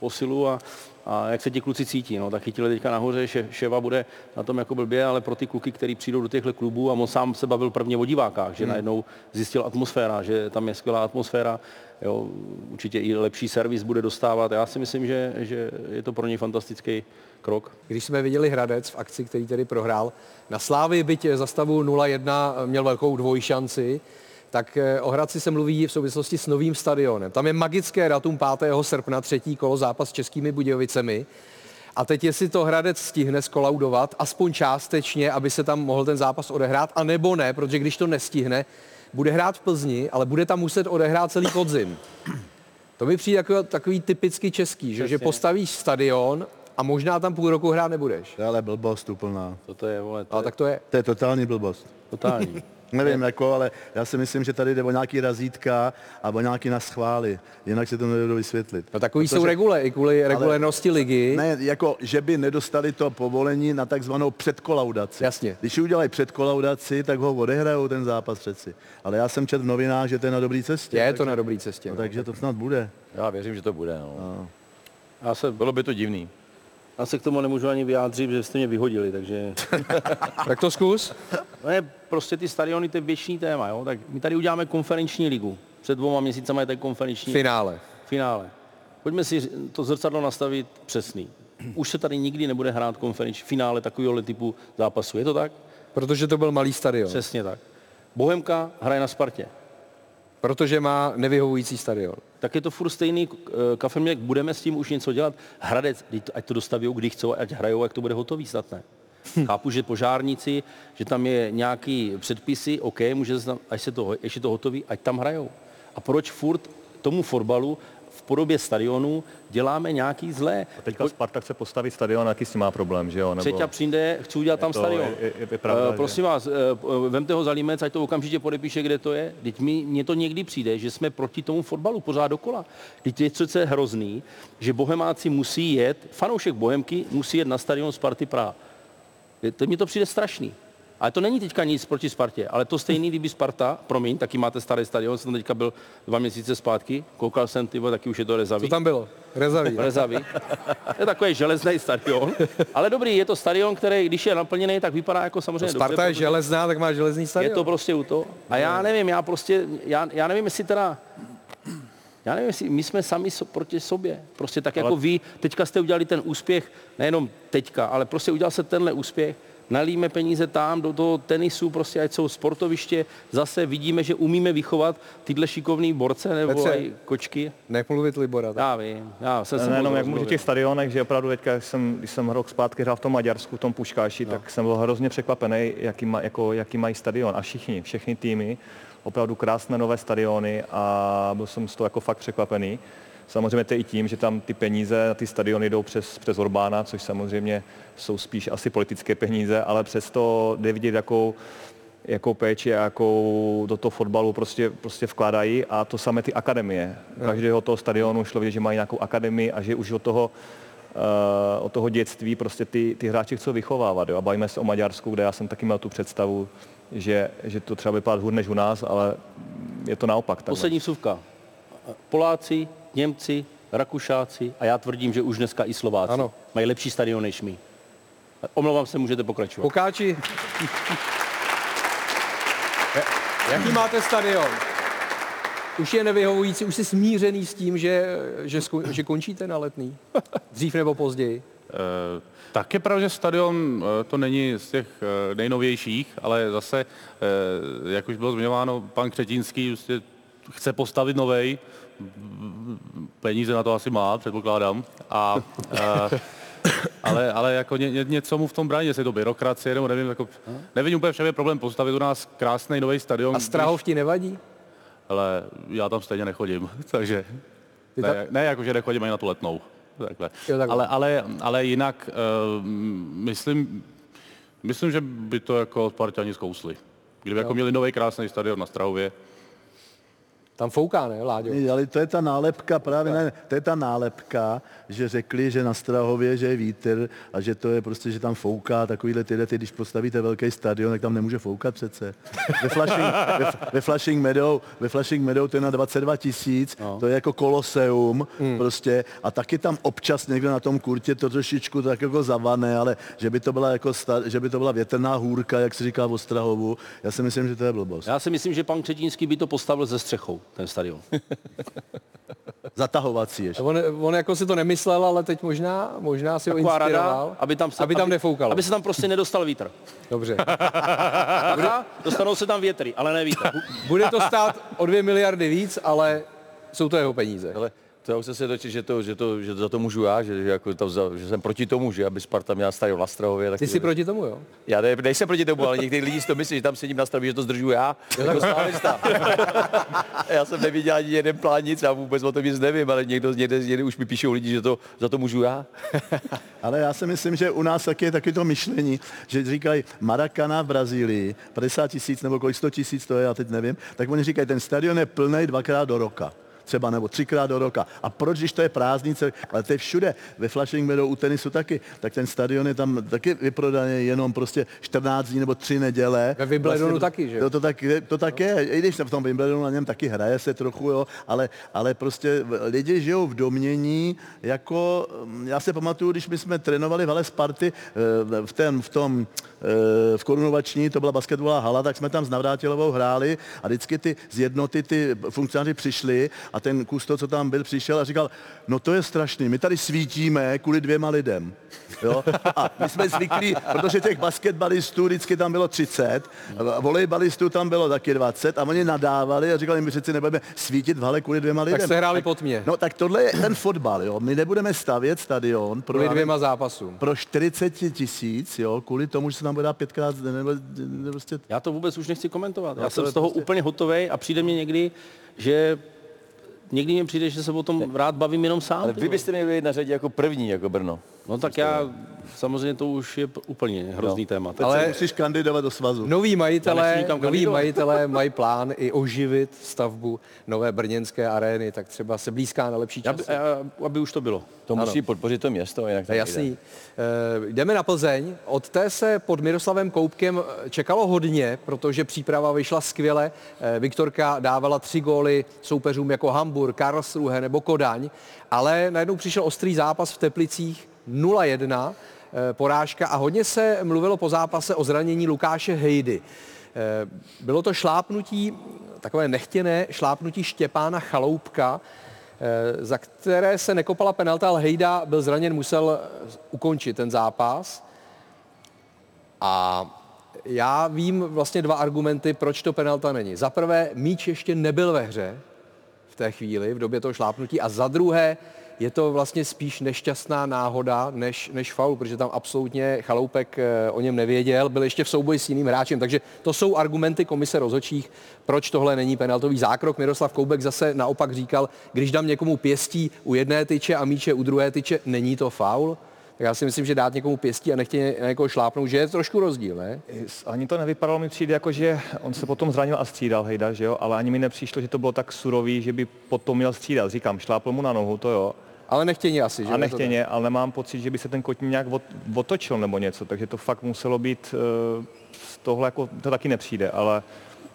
posilu a, a jak se ti kluci cítí. No, tak chytili teďka nahoře, še, Ševa bude na tom jako blbě, ale pro ty kluky, kteří přijdou do těchto klubů a on sám se bavil prvně o divákách, že Hmm. najednou zjistil atmosféra, že tam je skvělá atmosféra, jo, určitě i lepší servis bude dostávat. Já si myslím, že, že je to pro něj fantastický krok. Když jsme viděli Hradec v akci, který tedy prohrál, na Slávy byť za stavu 0-1 měl velkou dvojšanci, tak eh, o Hradci se mluví v souvislosti s novým stadionem. Tam je magické datum 5. srpna, třetí kolo zápas s Českými Budějovicemi. A teď jestli to Hradec stihne skolaudovat, aspoň částečně, aby se tam mohl ten zápas odehrát, a nebo ne, protože když to nestihne, bude hrát v Plzni, ale bude tam muset odehrát celý podzim. To mi přijde jako takový typicky český, že, že postavíš stadion a možná tam půl roku hrát nebudeš. To je ale blbost úplná. To, to je, vole, to Ale je tak to je. To je totální blbost. totální. Nevím, jako, ale já si myslím, že tady jde o nějaký razítka a o nějaký naschvály. Jinak si to nedovedu vysvětlit. No takový jsou regule, i kvůli regulérnosti ligy. Ne, jako, že by nedostali to povolení na takzvanou předkolaudaci. Jasně. Když udělají předkolaudaci, tak ho odehrajou ten zápas přeci. Ale já jsem četl v novinách, že to je na dobré cestě. Je takže, to na dobré cestě. No, No. takže to snad bude. Já věřím, že to bude. No. No. Já se, Bylo by to divný. Já se k tomu nemůžu ani vyjádřit, že jste mě vyhodili, takže... Tak to zkus. No je prostě ty stadiony, to je věčný téma, jo? Tak my tady uděláme konferenční ligu. Před dvouma měsícama je ten konferenční Finále. finále. Pojďme si to zrcadlo nastavit přesný. Už se tady nikdy nebude hrát konferenční finále takového typu zápasu. Je to tak? Protože to byl malý stadion. Přesně tak. Bohemka hraje na Spartě. Protože má nevyhovující stadion. Tak je to furt stejný eh, kafeměk, budeme s tím už něco dělat. Hradec, ať to dostaví, kdy chcou, ať hrajou, jak to bude hotový, snad ne. Chápu, že požárníci, že tam je nějaký předpisy, OK, může se tam, až se to, až je to hotový, ať tam hrajou. A proč furt tomu fotbalu podobě stadionu děláme nějaký zlé? A teďka Sparta chce postavit stadion, jaký s tím má problém, že jo? Nebo... Třetí přijde, chci udělat tam to- stadion. je- je- je pravda, že- prosím vás, eh, vemte ho za límec, ať to okamžitě podepíše, kde to je. Teď mi, mně to někdy přijde, že jsme proti tomu fotbalu pořád dokola. Teď je přece hrozný, že bohemáci musí jet, fanoušek Bohemky musí jet na stadion Sparty Praha. To mi to přijde strašný. Ale to není teďka nic proti Spartě, ale to stejný, kdyby Sparta, promiň, taky máte starý stadion, jsem teďka byl dva měsíce zpátky, koukal jsem, ty taky už je to rezavý. Co tam bylo? Rezavý. Rezavý. Je takový železný stadion, ale dobrý, je to stadion, který, když je naplněný, tak vypadá jako samozřejmě No, Sparta dobře, je železná, tak má železný Je stadion. to prostě u toho. A já nevím, já prostě, já, já nevím, jestli teda, já nevím, jestli my jsme sami so, proti sobě. Prostě tak jako vy, teďka jste udělali ten úspěch, nejenom teďka, ale prostě udělal se tenhle úspěch, nalíme peníze tam do toho tenisu, prostě ať jsou sportoviště, zase vidíme, že umíme vychovat tyhle šikovný borce nebo Petře. aj kočky. Nemluvit Libora. Já vím, já jsem se Ne, moc jenom jak o těch stadionech, že opravdu teďka, když jsem, když jsem rok zpátky hrál v tom Maďarsku, v tom Puškáši, no. tak jsem byl hrozně překvapený, jaký, má, jako, jaký mají stadion. A všichni, všechny týmy, opravdu krásné nové stadiony a byl jsem z toho jako fakt překvapený. Samozřejmě to je i tím, že tam ty peníze na ty stadiony jdou přes, přes Orbána, což samozřejmě jsou spíš asi politické peníze, ale přesto jde vidět, jakou, jakou péči a jakou do toho fotbalu prostě, prostě vkládají a to samé ty akademie. Každého toho stadionu šlo vidět, že mají nějakou akademii a že už od toho uh, od toho dětství prostě ty, ty hráči chcou vychovávat. Jo? A bavíme se o Maďarsku, kde já jsem taky měl tu představu, že, že to třeba vypadá hůř než u nás, ale je to naopak. takhle. Poslední vsuvka. Poláci, Němci, Rakušáci a já tvrdím, že už dneska i Slováci Ano. mají lepší stadion než my. Omlouvám se, můžete pokračovat. Pokáči. Jaký máte stadion? Už je nevyhovující, už jsi smířený s tím, že, že, sko- že končíte na letný? Dřív nebo později? Eh, Tak je pravda, že stadion eh, to není z těch eh, nejnovějších, ale zase, jak už bylo zmiňováno, pan Křetínský prostě chce postavit novej, peníze na to asi má, předpokládám. A, eh, ale, ale jako ně, ně, něco mu v tom brání, jestli je to byrokracie, nebo nevím, jako, nevím úplně v čem je problém postavit u nás krásný nový stadion. A Strahov ti nevadí? Ale já tam stejně nechodím, takže Ty ne, ne jako, že nechodím ani na tu letnou. Takhle. Jo, takhle. Ale, ale, ale jinak uh, myslím, myslím, že by to jako Spartani zkousli. Kdyby jako měli nový krásný stadion na Strahově, Tam fouká, ne, Láďo? Ale to je ta nálepka, právě ne, to je ta nálepka, že řekli, že na Strahově, že je vítr a že to je prostě, že tam fouká takovýhle tyhle, ty, když postavíte velký stadion, tak tam nemůže foukat přece. Ve Flushing, ve, ve Flushing Meadow, ve Flushing Meadow to je na 22 tisíc, no. to je jako koloseum hmm. prostě a taky tam občas někde na tom kurtě to trošičku tak jako zavane, ale že by to byla jako sta, že by to byla větrná hůrka, jak se říká v Ostrahovu, já si myslím, že to je blbost. Já si myslím, že pan Křetínský by to postavil ze střechou, ten stadion. Zatahovací ještě. On, on jako si to nemyslel, ale teď možná, možná si ho Taková inspiroval. rada, aby tam, se, aby tam aby, nefoukalo. Aby se tam prostě nedostal vítr. Dobře. Rada, dostanou se tam větry, ale ne vítr. Bude to stát o dvě miliardy víc, ale jsou to jeho peníze. Ale to já už jsem se dočil, že, to, že, to, že za to můžu já, že, že, jako to, za- že jsem proti tomu, že aby Sparta měla stadion na Strahově. Tak Ty jsi proti tomu, jo? Já ne, nejsem proti tomu, ale někteří lidi si to myslí, že tam sedím na Strahově, že to zdržu já. Jako slávista. já jsem neviděl ani jeden plán nic, já vůbec o tom nic nevím, ale někdo, někde, někde už mi píšou lidi, že to, za to můžu já. Ale já si myslím, že u nás taky je taky to myšlení, že říkají Maracana v Brazílii, 50 tisíc nebo kolik 100 tisíc to je, já teď nevím, tak oni říkají, ten stadion je plný dvakrát do roka třeba nebo třikrát do roka. A proč, když to je prázdnice, ale to je všude, ve Flushing Meadow u tenisu taky, tak ten stadion je tam taky vyprodaný jenom prostě 14 dní nebo 3 neděle. Ve Wimbledonu taky, že jo? To, to, tak, to tak je, i když v tom Wimbledonu na něm taky hraje se trochu, jo, ale, ale prostě lidi žijou v domění, jako, mm, já se pamatuju, když my jsme trénovali v hale Sparty eh, v, ten, v tom, eh, v korunovační, to byla basketbalová hala, tak jsme tam s Navrátilovou hráli a vždycky ty z jednoty ty funkcionáři přišli a ten kusto, co tam byl, přišel a říkal, no to je strašný, my tady svítíme kvůli dvěma lidem. Jo? A my jsme zvyklí, protože těch basketbalistů vždycky tam bylo 30, a volejbalistů tam bylo taky 20 a oni nadávali a říkali, my přeci nebudeme svítit v hale kvůli dvěma lidem. se hráli pod mě. No tak tohle je ten fotbal, jo. My nebudeme stavět stadion pro, Kvůli dvěma zápasům. pro 40 tisíc, jo, kvůli tomu, že se tam bude dát pětkrát, nebo, nebo prostě... Já to vůbec už nechci komentovat. No, Já to jsem z toho prostě- úplně hotový a přijde mě někdy, že někdy mi přijde, že se o tom rád bavím jenom sám. Ale vy byste měli být na řadě jako první, jako Brno. No tak já, samozřejmě to už je úplně hrozný No. téma. Teď ale... musíš kandidovat do svazu. Noví majitelé, noví majitelé mají plán i oživit stavbu nové brněnské arény, tak třeba se blízká na lepší Aby, časy. a- aby už to bylo. To Ano. musí podpořit to město, jinak To jasný. Eh, jdeme na Plzeň. Od té se pod Miroslavem Koupkem čekalo hodně, protože příprava vyšla skvěle. Eh, Viktorka dávala tři góly soupeřům jako Hamburg, Karlsruhe nebo Kodaň, ale najednou přišel ostrý zápas v Teplicích 0-1, eh, porážka a hodně se mluvilo po zápase o zranění Lukáše Hejdy. Eh, Bylo to šlápnutí, takové nechtěné šlápnutí Štěpána Chaloupka, eh, za které se nekopala penalta, ale Hejda byl zraněn, musel ukončit ten zápas. A já vím vlastně dva argumenty, proč to penalta není. Za prvé, míč ještě nebyl ve hře v té chvíli, v době toho šlápnutí, a za druhé, je to vlastně spíš nešťastná náhoda než, než faul, protože tam absolutně Chaloupek eh, o něm nevěděl, byl ještě v souboji s jiným hráčem, takže to jsou argumenty komise rozhodčích, proč tohle není penaltový zákrok. Miroslav Koubek zase naopak říkal, když dám někomu pěstí u jedné tyče a míče u druhé tyče, není to faul? Tak já si myslím, že dát někomu pěstí a nechtě na někoho šlápnout, že je trošku rozdíl, ne? Ani to nevypadalo mi přijde jako, že on se potom zranil a střídal Hejda, že jo, ale ani mi nepřišlo, že to bylo tak surový, že by potom měl střídat. Říkám, šlápl mu na nohu, to jo. Ale nechtěně asi, že? A nechtěně, ale nemám pocit, že by se ten kotník nějak od, otočil nebo něco, takže to fakt muselo být, uh, z tohle jako, to taky nepřijde, ale,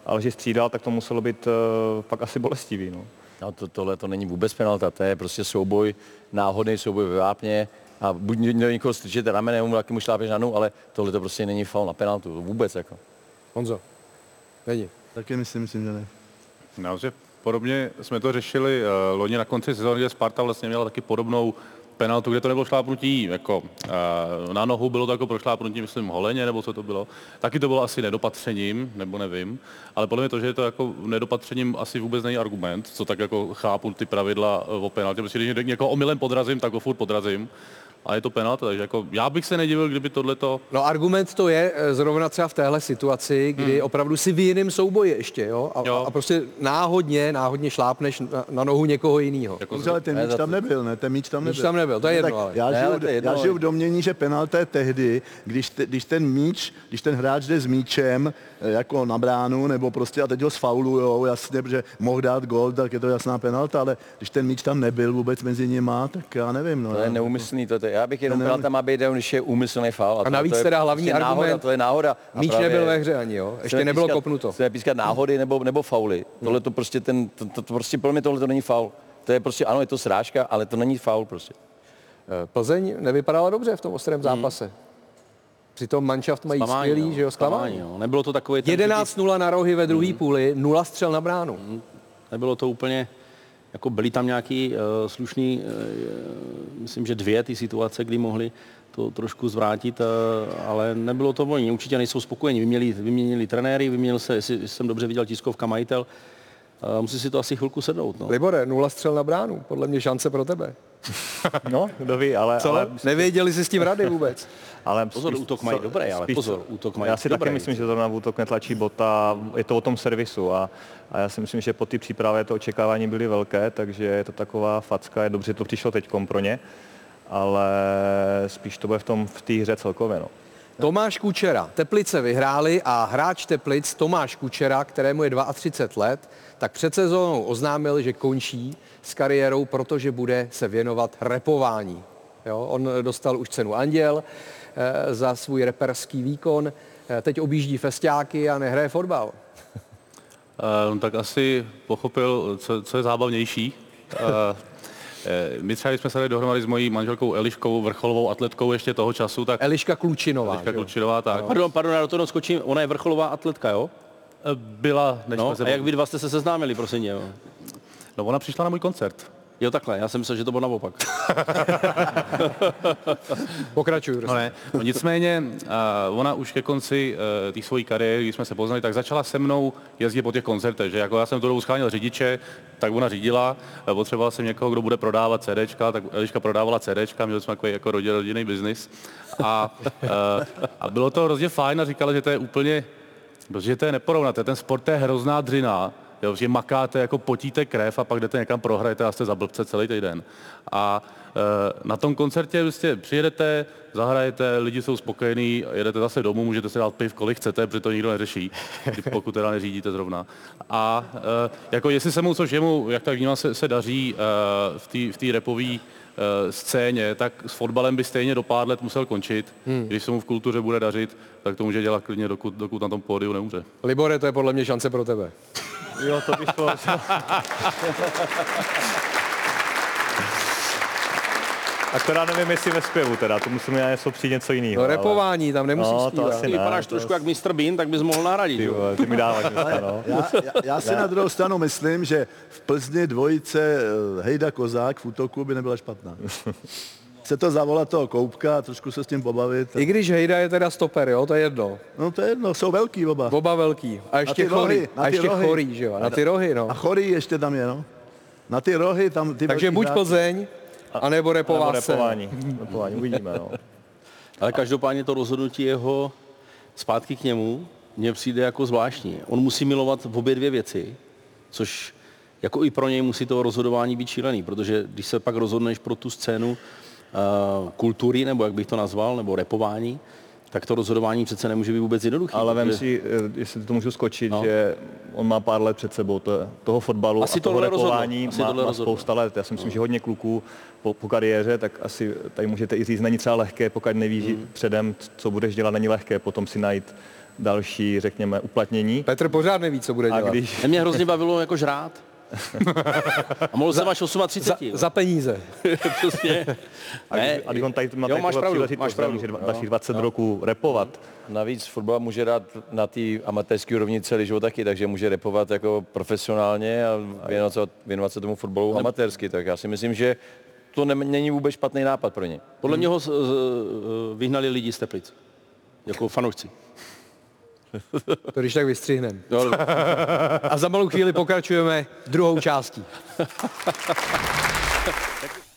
ale že střídal, tak to muselo být uh, fakt asi bolestivý, no. No to, tohle to není vůbec penalta, to je prostě souboj, náhodný souboj ve vápně a buď do někoho strčíte ramenem, mu taky mu šlápeš na nohu, ale tohle to prostě není faul na penaltu, to vůbec jako. Honzo, není. Taky myslím, myslím, že ne. No, že podobně jsme to řešili uh, loni na konci sezóny, kde Sparta vlastně měla taky podobnou penaltu, kde to nebylo šlápnutí jako uh, na nohu, bylo to jako prošlápnutí, myslím, holeně, nebo co to bylo. Taky to bylo asi nedopatřením, nebo nevím, ale podle mě to, že je to jako nedopatřením asi vůbec není argument, co tak jako chápu ty pravidla eh, o penaltě, protože když někoho omylem podrazím, tak ho furt podrazím. A je to penalta, takže jako já bych se nedivil, kdyby tohleto... No argument to je eh, zrovna třeba v téhle situaci, kdy hmm. opravdu si v jiném souboji ještě, jo? A, jo. a prostě náhodně, náhodně šlápneš na, na nohu někoho jiného. Jako ale ten míč tam nebyl, ne? Ten míč tam nebyl. Míč tam nebyl, to je jedno, ale. Já, Ne, žiju, ale to je jedno, já žiju v domění, že penalta je tehdy, když, te, když ten míč, když ten hráč jde s míčem eh, jako na bránu, nebo prostě a teď ho sfaulujou, jasně, protože mohl dát gol, tak je to jasná penalta, ale když ten míč tam nebyl vůbec mezi nimi, tak já nevím. No, To je neumyslný, to, to já bych jenom penalta má být, jenom, když je úmyslný faul. A to- navíc to je teda hlavní argument, náhoda, to je náhoda. A míč právě nebyl ve hře ani, jo? Ještě chceme nebylo pískat- kopnuto. Chceme pískat náhody nebo, nebo fauly. Tohle to prostě ten, to, to, to prostě pro mě tohle to není faul. To je prostě, ano, je to srážka, ale to není faul prostě. Eh, Plzeň nevypadala dobře v tom ostrém zápase. Přitom manšaft mají Zklamání, skvělý, no, že jo, zklamání. zklamání, no. Nebylo to takový ten 11-0 na rohy ve druhé půli, 0 střel na bránu. Nebylo to úplně, jako byly tam nějaký uh, slušný, uh, myslím, že dvě ty situace, kdy mohli to trošku zvrátit, uh, ale nebylo to oni. Určitě nejsou spokojeni. Vyměnili, vyměnili trenéry, vyměnil se, jestli jsem dobře viděl tiskovka majitel. Uh, musí si to asi chvilku sednout. No. Libore, 0 střel na bránu, podle mě šance pro tebe. No, kdo ví, ale... Co? ale Nevěděli si s tím rady vůbec. Ale Pozor, útok mají dobrý, ale pozor, útok mají Já si dobrý. taky myslím, že zrovna v útok netlačí bota, je to o tom servisu a, a já si myslím, že po té přípravě to očekávání byly velké, takže je to taková facka, je dobře, že to přišlo teď pro ně, ale spíš to bude v tom v té hře celkově. No. Tomáš Kučera. Teplice vyhráli a hráč Teplic Tomáš Kučera, kterému je 32 let, tak před sezónou oznámil, že končí s kariérou, protože bude se věnovat repování. Jo, on dostal už cenu Anděl eh, za svůj reperský výkon. Eh, teď objíždí festiáky a nehraje fotbal. No, tak asi pochopil, co, co je zábavnější. My třeba, když jsme se dali dohromady s mojí manželkou Eliškou, vrcholovou atletkou ještě toho času, tak... Eliška Klučinová. Eliška Klučinová, tak. Pardon, pardon, já do toho skočím. Ona je vrcholová atletka, jo? Byla, než no, jsme se... a jak vy dva jste se seznámili, prosím tě, jo? No ona přišla na můj koncert. Jo, takhle, já jsem myslel, že to bylo naopak. Pokračuju. No ne, no nicméně uh, ona už ke konci uh, té své kariéry, když jsme se poznali, tak začala se mnou jezdit po těch koncertech, že jako já jsem tu dobu scháněl řidiče, tak ona řídila, uh, potřeboval jsem někoho, kdo bude prodávat CDčka, tak Eliška prodávala CDčka, měli jsme takový jako rodin, rodinný biznis a, uh, a bylo to hrozně fajn a říkala, že to je úplně, že to je neporovnat, ten sport je hrozná dřina, Jo, že makáte, jako potíte krev a pak jdete někam prohrajete a jste za blbce celý týden. A e, na tom koncertě prostě přijedete, zahrajete, lidi jsou spokojení, jedete zase domů, můžete si dát piv, kolik chcete, protože to nikdo neřeší, pokud teda neřídíte zrovna. A e, jako jestli se mu, což jemu, jak tak vnímám, se, se daří e, v té v té repové e, scéně, tak s fotbalem by stejně do pár let musel končit. Hmm. Když se mu v kultuře bude dařit, tak to může dělat klidně, dokud, dokud na tom pódiu neumře. Libore, to je podle mě šance pro tebe. Jo, to by šlo. A teda nevím, jestli ve zpěvu teda, to musíme nějak něco přijít něco jiného. No repování, tam nemusíš no, to asi Ty ne, vypadáš to trošku jak Mr. Bean, tak bys mohl nahradit. Ty, vole, ty mi dáváš no. Já, já, já si na druhou stranu myslím, že v Plzni dvojice eh, Hejda Kozák v útoku by nebyla špatná. Chce to zavolat toho Koupka a trošku se s tím pobavit. I když Hejda je teda stoper, jo, to je jedno. No to je jedno, jsou velký oba. Oba velký. A Na ještě ty chorý. rohy, na A ještě rohy. chorý, že jo. Na ty rohy, no. A chorý ještě tam je, no. Na ty rohy tam ty Takže buď hráči. Plzeň, A nebo repová nebo scéna. repování. repování. Uvidíme, no. Ale každopádně to rozhodnutí jeho zpátky k němu mně přijde jako zvláštní. On musí milovat v obě dvě věci, což jako i pro něj musí to rozhodování být šílený, protože když se pak rozhodneš pro tu scénu uh, kultury, nebo jak bych to nazval, nebo repování, tak to rozhodování přece nemůže být vůbec jednoduché. Ale vem protože- si, eh, jestli to můžu skočit, no. že on má pár let před sebou to, toho fotbalu Asi a toho repování asi má, tohle má spousta let. Já si myslím, že hodně kluků po, po kariéře, tak asi tady můžete i říct, není třeba lehké, pokud nevíš Hmm. předem, co budeš dělat, není lehké potom si najít další, řekněme, uplatnění. Petr pořád neví, co bude A dělat. když, Mě hrozně bavilo jako žrát. A mohl jsem až 38. Za, za peníze. Přesně. a, když, a když on tady má jo, máš pravdu, máš pravdu. že dva- dalších 20 roků repovat, Navíc fotbal může dát na té amatérské úrovni celý život taky, takže může repovat jako profesionálně a věnovat se, věnovat se tomu fotbalu amatérsky. Tak já si myslím, že to ne, není vůbec špatný nápad pro ně. Podle mě ho z- z- vyhnali lidi z Teplic. Jako fanoušci. To když tak vystřihnem. Jo, dobře. A za malou chvíli pokračujeme druhou částí.